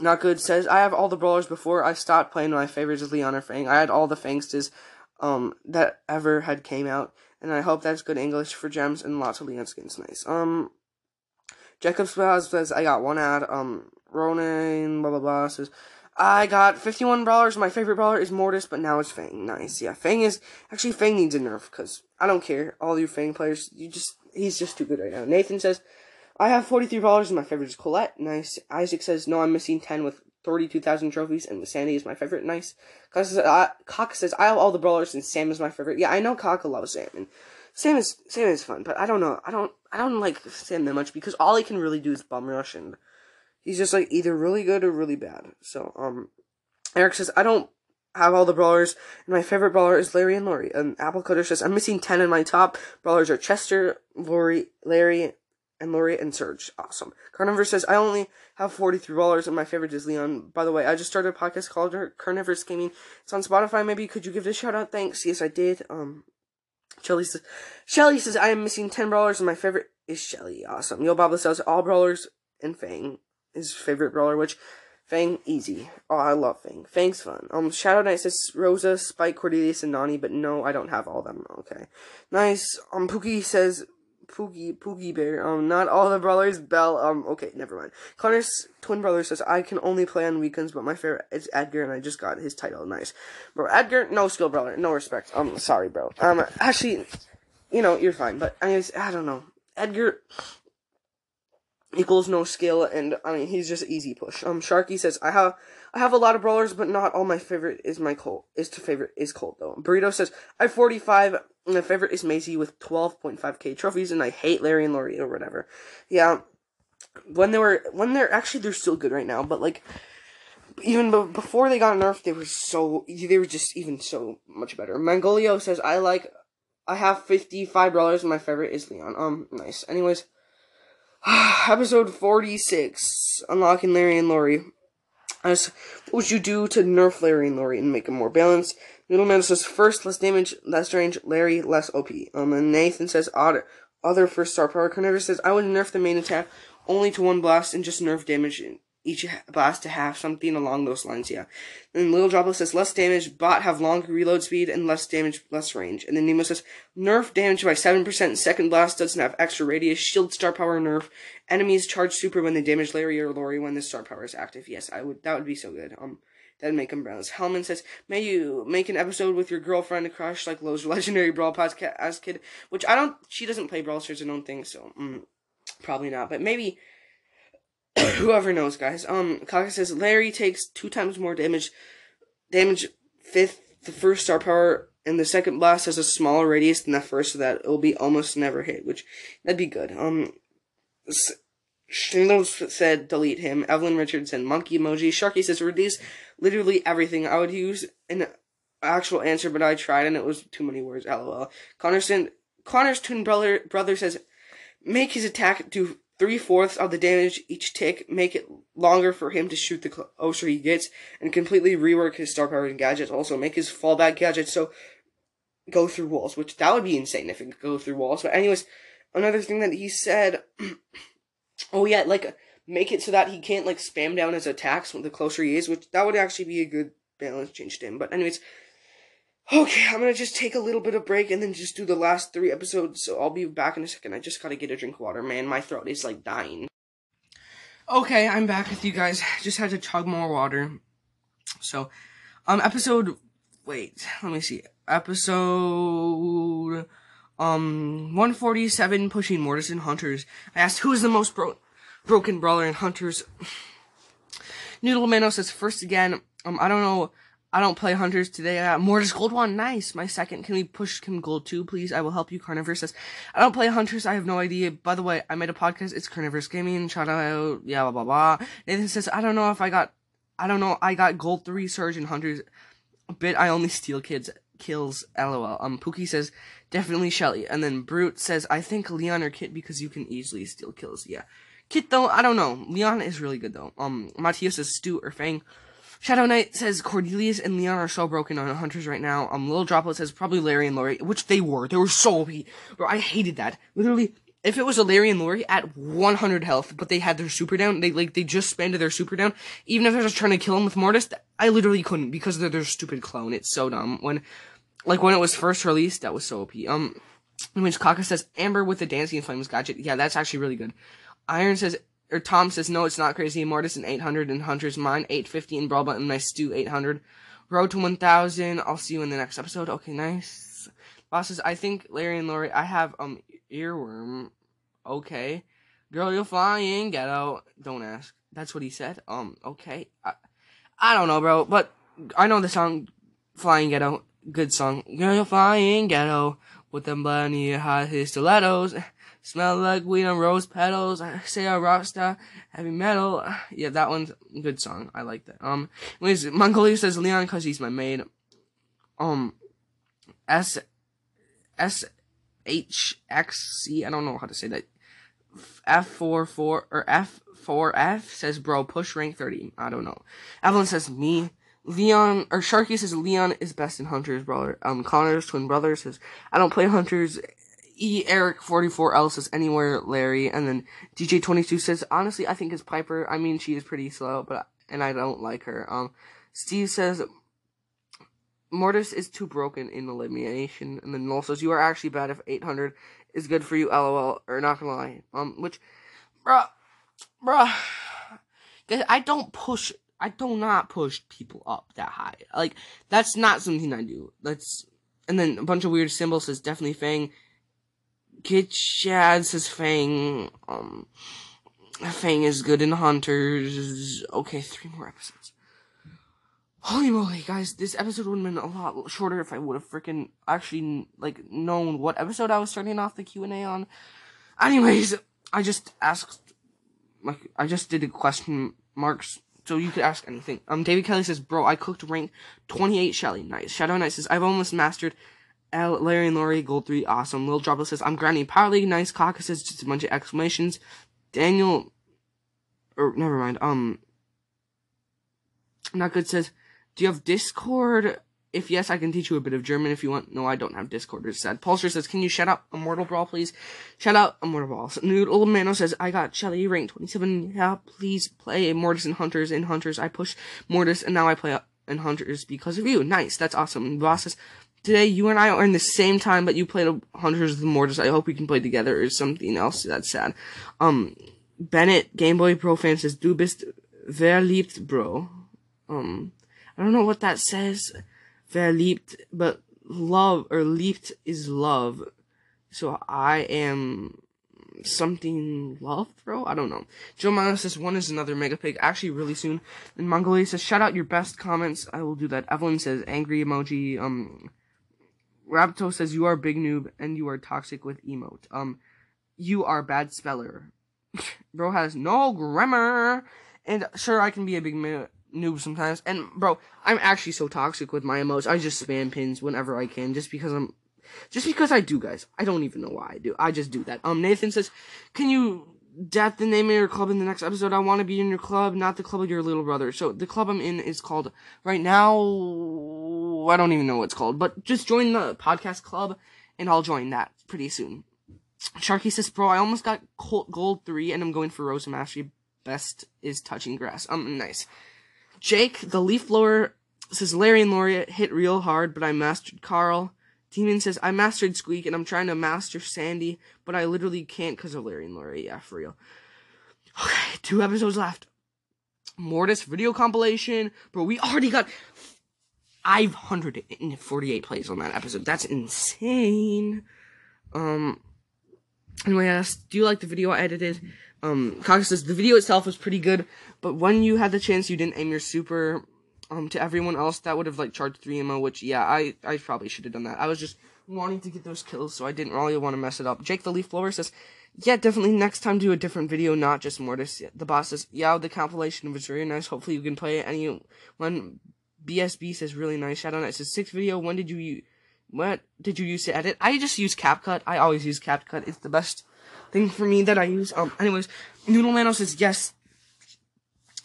not good says I have all the brawlers before I stopped playing. My favorites is Leon or Fang. I had all the Fangstas um that ever had came out, and I hope that's good English for gems and lots of Leon skins. Nice. Um, Jacob says I got one ad. Um, Ronan blah blah blah says I got 51 brawlers. My favorite brawler is Mortis, but now it's Fang. Nice. Yeah, Fang is actually Fang needs a nerf because I don't care. All you Fang players, you just he's just too good right now. Nathan says I have 43 brawlers and my favorite is Colette. Nice. Isaac says, no, I'm missing 10 with 32,000 trophies and Sandy is my favorite. Nice. Kaka says, Kaka says, I have all the brawlers and Sam is my favorite. Yeah, I know Kaka loves Sam and Sam is, Sam is fun, but I don't know. I don't, I don't like Sam that much because all he can really do is bum rush and he's just like either really good or really bad. So, um, Eric says, I don't have all the brawlers, and my favorite brawler is Larry and Lori. And Apple Cutter says, I'm missing 10 in my top. Brawlers are Chester, Lori, Larry, and Lori and Surge. Awesome. Carnivore says, I only have 43 brawlers and my favorite is Leon. By the way, I just started a podcast called Carnivorous Gaming. It's on Spotify. Maybe could you give it a shout out? Thanks. Yes, I did. Um, Shelly says, Shelly says, I am missing 10 brawlers and my favorite is Shelly. Awesome. Yo Baba says, all brawlers and Fang. His favorite brawler, which Fang, easy. Oh, I love Fang. Fang's fun. Um, Shadow Knight says Rosa, Spike, Cordelius, and Nani, but no, I don't have all of them. Okay. Nice. Um, Pookie says Poogie, Poogie Bear. Um, not all the brothers. Bell. Um, okay, never mind. Connor's twin brother says I can only play on weekends, but my favorite is Edgar, and I just got his title. Nice, bro. Edgar, no skill, brother. No respect. Um, sorry, bro. Um, actually, you know you're fine, but anyways, I don't know. Edgar equals no skill, and I mean he's just easy push. Um, Sharky says I have I have a lot of brawlers, but not all my favorite is my Colt. Is to favorite is Colt though. Burrito says I have 45. My favorite is Maisie with 12.5k trophies, and I hate Larry and Lori or whatever. Yeah, when they were when they're actually they're still good right now, but like even b- before they got nerfed, they were so they were just even so much better. Mangolio says I like I have 55 brawlers, and my favorite is Leon. Um, nice. Anyways. Episode 46 Unlocking Larry and Lori. As what would you do to nerf Larry and Lori and make them more balanced? Noodleman says first less damage, less range, Larry less OP. Um and Nathan says other other first star power. Carnivore says I would nerf the main attack only to one blast and just nerf damage each blast to have something along those lines, yeah. And Little Droplet says less damage, bot have longer reload speed, and less damage, less range. And then Nemo says nerf damage by 7%, second blast doesn't have extra radius, shield star power nerf, enemies charge super when they damage Larry or Lori when the star power is active. Yes, I would, that would be so good. Um, that'd make them browns. Hellman says, may you make an episode with your girlfriend crush like Lowe's legendary Brawl podcast kid, which I don't, she doesn't play Brawl Stars, I don't think, so, mm, probably not, but maybe, whoever knows, guys. Um, Kaka says Larry takes two times more damage. Damage fifth, the first star power, and the second blast has a smaller radius than the first, so that it will be almost never hit, which that'd be good. Um, Schindler said delete him. Evelyn Richards said monkey emoji. Sharky says reduce literally everything. I would use an actual answer, but I tried and it was too many words. LOL. Connor's twin brother brother says make his attack do three fourths of the damage each tick, make it longer for him to shoot the closer oh, he gets, and completely rework his star power and gadgets. Also, make his fallback gadget so go through walls, which that would be insane if it could go through walls. But anyways, another thing that he said, oh yeah, like make it so that he can't like spam down his attacks the closer he is, which that would actually be a good balance change to him. But anyways, Okay, I'm gonna just take a little bit of break and then just do the last three episodes. So I'll be back in a second. I just gotta get a drink of water, man. My throat is like dying. Okay, I'm back with you guys. Just had to chug more water. So, um, episode. Wait, let me see. Episode. Um, 147 pushing Mortis and Hunters. I asked who is the most bro- broken brawler in Hunters. Noodle Mano says first again. Um, I don't know I don't play hunters today. I got Mortis Gold one. Nice. My second. Can we push him gold two, please? I will help you. Carnivorous says, I don't play hunters. I have no idea. By the way, I made a podcast. It's Carnivorous Gaming. Shout out. Yeah, blah, blah, blah. Nathan says, I don't know if I got, I don't know. I got gold three surge and hunters. Bit. I only steal kids kills. LOL. Um, Pookie says, definitely Shelly. And then Brute says, I think Leon or Kit because you can easily steal kills. Yeah. Kit though, I don't know. Leon is really good though. Um, Matthias says Stu or Fang. Shadow Knight says Cordelius and Leon are so broken on Hunters right now. Um, Little Droplet says probably Larry and Lori, which they were. They were so OP. Bro, I hated that. Literally, if it was a Larry and Lori at 100 health, but they had their super down, they like they just spanned their super down. Even if I was trying to kill him with Mortis, I literally couldn't because they're their stupid clone. It's so dumb. When, like when it was first released, that was so OP. Um, which Kaka says Amber with the dancing flames gadget. Yeah, that's actually really good. Iron says or Tom says, no, it's not crazy. Mortis and 800 and Hunter's mine, 850 and Brawl Button, nice stew, 800. Road to 1000. I'll see you in the next episode. Okay, nice. Boss says, I think Larry and Lori, I have, um, earworm. Okay. Girl, you're flying, ghetto. Don't ask. That's what he said. Um, okay. I, I don't know, bro, but I know the song Flying Ghetto. Good song. Girl, you're flying, ghetto. With them bunny high stilettos. Smell like weed and rose petals. I say a rock heavy metal. Yeah, that one's a good song. I like that. Um, anyways, Mongolia says Leon because he's my maid. Um, S, S, H, X, C. I don't know how to say that. F four four or F four F says bro push rank thirty. I don't know. Evelyn says me. Leon or Sharky says Leon is best in Hunters brother. Um, Connor's twin brother says I don't play Hunters E Eric 44 L says anywhere Larry, and then DJ 22 says honestly I think it's Piper. I mean she is pretty slow, but and I don't like her. Um, Steve says Mortis is too broken in elimination, and then Noel says you are actually bad if 800 is good for you. LOL. Or not gonna lie. Um, which, bruh, bruh, I don't push. I do not push people up that high. Like that's not something I do. That's and then a bunch of weird symbols says definitely Fang. Kit Shad says Fang. Um, Fang is good in Hunters. Okay, three more episodes. Holy moly, guys! This episode would have been a lot shorter if I would have freaking actually like known what episode I was starting off the Q and A on. Anyways, I just asked, like, I just did a question marks so you could ask anything. Um, David Kelly says, "Bro, I cooked rank 28 Shelly. Nice. Shadow Knight says, I've almost mastered L, Larry and Lori, Gold 3, awesome. Lil Droplet says, I'm grinding Power League, nice. Says, just a bunch of exclamations. Daniel, or never mind, um, not good says, do you have Discord? If yes, I can teach you a bit of German if you want. No, I don't have Discord. It's sad. Pulsar says, can you shout out Immortal Brawl, please? Shout out Immortal Brawl. Noodle Mano says, I got Shelly rank 27. Yeah, please play Mortis and Hunters. In Hunters, I push Mortis, and now I play in Hunters because of you. Nice. That's awesome. Boss says, today you and I are in the same time, but you played a Hunters with Mortis. I hope we can play together or something else. That's sad. Um, Bennett, Game Boy Pro fan says, Du bist verliebt, bro. Um, I don't know what that says verliebt, but love or leaped is love. So I am something love, bro. I don't know. Joe Miles says one is another mega pig. Actually, really soon. And Mongolia says shout out your best comments. I will do that. Evelyn says angry emoji. Um, Rabto says you are big noob and you are toxic with emote. Um, you are bad speller. bro has no grammar. And sure, I can be a big noob sometimes. And bro, I'm actually so toxic with my emotes. I just spam pins whenever I can, just because I'm, just because I do, guys. I don't even know why I do. I just do that. Um, Nathan says, can you death the name of your club in the next episode? I want to be in your club, not the club of your little brother. So the club I'm in is called right now. I don't even know what it's called, but just join the podcast club, and I'll join that pretty soon. Sharky says, bro, I almost got gold three, and I'm going for Rosa Mastery. Best is touching grass. Um, nice. Jake, the leaf blower, says Larry and Lawrie hit real hard, but I mastered Carl. Demon says I mastered Squeak and I'm trying to master Sandy, but I literally can't because of Larry and Lawrie. Yeah, for real. Okay, two episodes left. Mortis video compilation, bro. We already got 548 plays on that episode. That's insane. Um. Anyway, I asked, do you like the video I edited? Um, Kaka says the video itself was pretty good, but when you had the chance, you didn't aim your super um to everyone else. That would have like charged three ammo, which yeah, I I probably should have done that. I was just wanting to get those kills, so I didn't really want to mess it up. Jake the Leaf Blower says, yeah, definitely next time do a different video, not just Mortis. The boss says, yeah, the compilation was very nice. Hopefully you can play it. Any when BSB says really nice. Shadow Knight says six video. When did you what did you use to edit? I just use CapCut. I always use CapCut. It's the best thing for me that I use. Um, anyways, Noodlemano says, yes,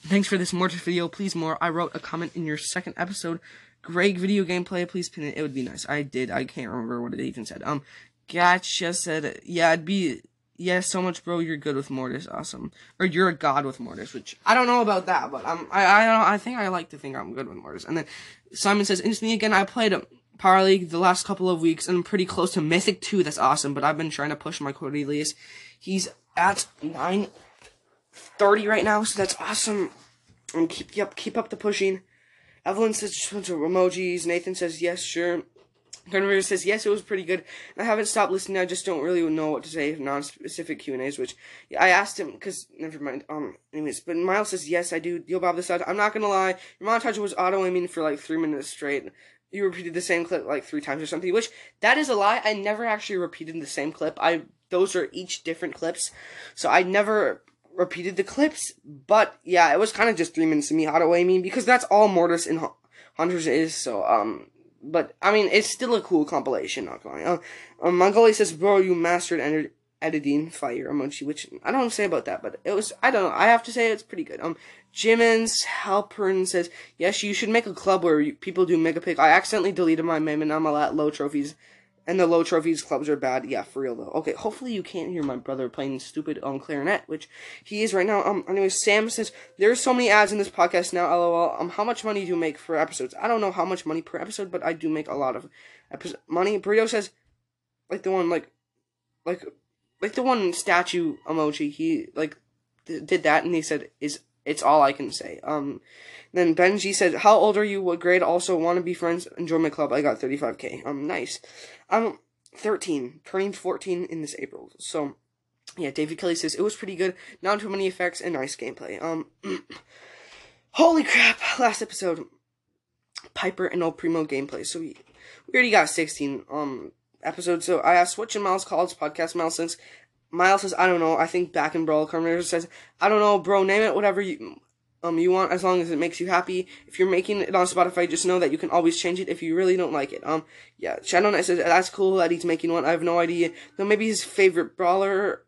thanks for this Mortis video. Please more. I wrote a comment in your second episode. Greg video gameplay. Please pin it. It would be nice. I did. I can't remember what it even said. Um, Gotcha said, yeah, it'd be, yeah, so much, bro. You're good with Mortis. Awesome. Or you're a god with Mortis, which I don't know about that, but um, I, I, I think I like to think I'm good with Mortis. And then Simon says, instantly again, I played a Power League the last couple of weeks, and I'm pretty close to Mythic 2. That's awesome, but I've been trying to push my Cordelius. He's at 930 right now, so that's awesome. And keep yep, keep up the pushing. Evelyn says went to emojis. Nathan says yes, sure. Gunriver says yes, it was pretty good. I haven't stopped listening. I just don't really know what to say non-specific Q and A's. Which I asked him because never mind. Um, anyways, but Miles says yes, I do. Yo, Bob this out. I'm not gonna lie. Your montage was auto aiming for like three minutes straight you repeated the same clip like three times or something, which that is a lie. I never actually repeated the same clip. I those are each different clips. So I never repeated the clips, but yeah, it was kind of just three minutes of me auto aiming because that's all Mortis and Hunters is. So um, but I mean, it's still a cool compilation. Not going. Uh, um, Mongolia says, "Bro, you mastered ed- editing fire emoji," which I don't say about that, but it was. I don't know. I have to say it's pretty good. Um, Jimin's Halpern says, yes, you should make a club where you, people do mega pig. I accidentally deleted my meme and I'm at low trophies. And the low trophies clubs are bad. Yeah, for real though. Okay, hopefully you can't hear my brother playing stupid on clarinet, which he is right now. Um, anyway, Sam says, there's so many ads in this podcast now, lol. Um, how much money do you make for episodes? I don't know how much money per episode, but I do make a lot of episode money. Burrito says, like the one, like, like, like the one statue emoji, he, like, th- did that and he said, is it's all I can say. Um, then Benji said, "How old are you? What grade? Also, want to be friends? Enjoy my club. I got 35k. Um, nice. I'm 13, turning 14 in this April. So, yeah. David Kelly says it was pretty good. Not too many effects and nice gameplay. Um, holy crap! Last episode, Piper and El Primo gameplay. So we we already got 16 um episodes. So I asked Switch and Miles College podcast Miles since Miles says, I don't know. I think back in Brawl. Carter says, I don't know, bro. Name it whatever you um you want, as long as it makes you happy. If you're making it on Spotify, just know that you can always change it if you really don't like it. Um, yeah. Shadow Knight says that's cool that he's making one. I have no idea. Though maybe his favorite brawler,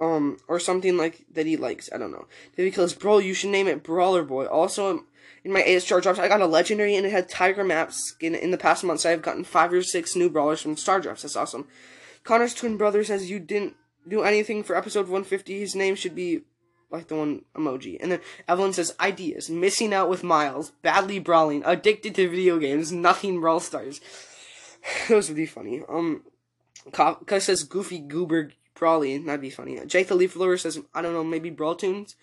um, or something like that he likes. I don't know. David Kills, bro. You should name it Brawler Boy. Also, in my AS Star Drops. I got a legendary and it had Tiger Map skin. In the past months, I have gotten five or six new brawlers from Star Drops. That's awesome. Connor's twin brother says you didn't do anything for episode 150. His name should be like the one emoji. And then Evelyn says ideas: missing out with Miles, badly brawling, addicted to video games, nothing Brawl Stars. Those would be funny. Um, Kafka says Goofy Goober brawling. That'd be funny. Jake the Leaf Blower says I don't know, maybe Brawl Tunes.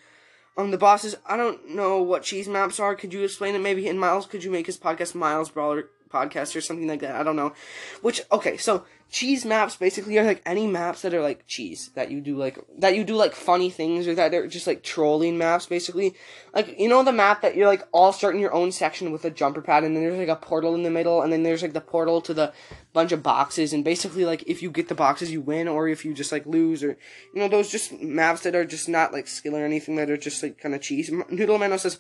Um, the boss says I don't know what cheese maps are. Could you explain it? Maybe And Miles, could you make his podcast Miles Brawler podcast or something like that? I don't know. Which okay, so cheese maps basically are like any maps that are like cheese that you do like that you do like funny things or that are just like trolling maps basically like you know the map that you're like all starting your own section with a jumper pad and then there's like a portal in the middle and then there's like the portal to the bunch of boxes and basically like if you get the boxes you win or if you just like lose or you know those just maps that are just not like skill or anything that are just like kind of cheese noodle man says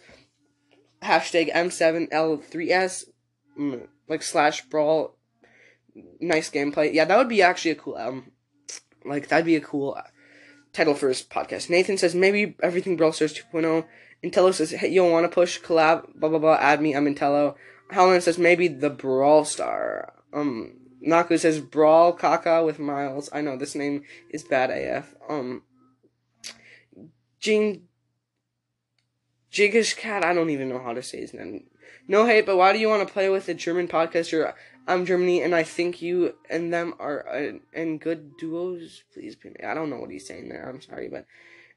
hashtag m7l3s mm, like slash brawl nice gameplay. Yeah, that would be actually a cool album. Like that'd be a cool uh, title for his podcast. Nathan says maybe everything Brawl Stars 2.0. Intello says hey, you want to push collab blah blah blah. Add me. I'm Intello. Helen says maybe the Brawl Star. Um, Naku says Brawl Kaka with Miles. I know this name is bad AF. Um, Jing Jigish Cat. I don't even know how to say his name. No hate, but why do you want to play with a German podcaster? I'm Germany, and I think you and them are uh, in good duos. Please, I don't know what he's saying there. I'm sorry, but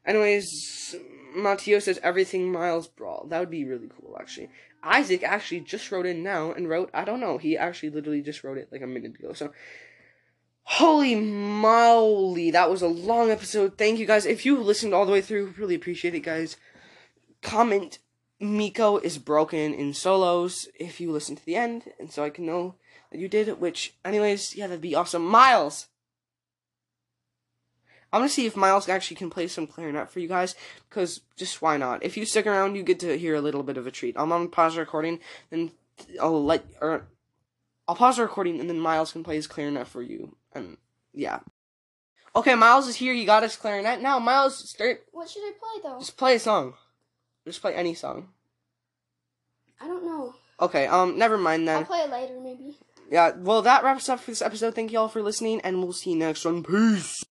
anyways, Matteo says everything Miles Brawl. That would be really cool, actually. Isaac actually just wrote in now and wrote. I don't know. He actually literally just wrote it like a minute ago. So. Holy moly, that was a long episode. Thank you guys. If you listened all the way through, really appreciate it, guys. Comment Mico is broken in solos if you listen to the end, and so I can know that you did, it, which, anyways, yeah, that'd be awesome. Miles! I'm gonna see if Miles actually can play some clarinet for you guys, because just why not? If you stick around, you get to hear a little bit of a treat. I'm gonna pause the recording, and I'll let, or, I'll pause the recording, and then Miles can play his clarinet for you, and, yeah. Okay, Miles is here, you got his clarinet. Now, Miles, start. What should I play though? Just play a song. Just play any song. I don't know. Okay, um, never mind then. I'll play it later, maybe yeah, well, that wraps up for this episode. Thank you all for listening, and we'll see you next one. Peace.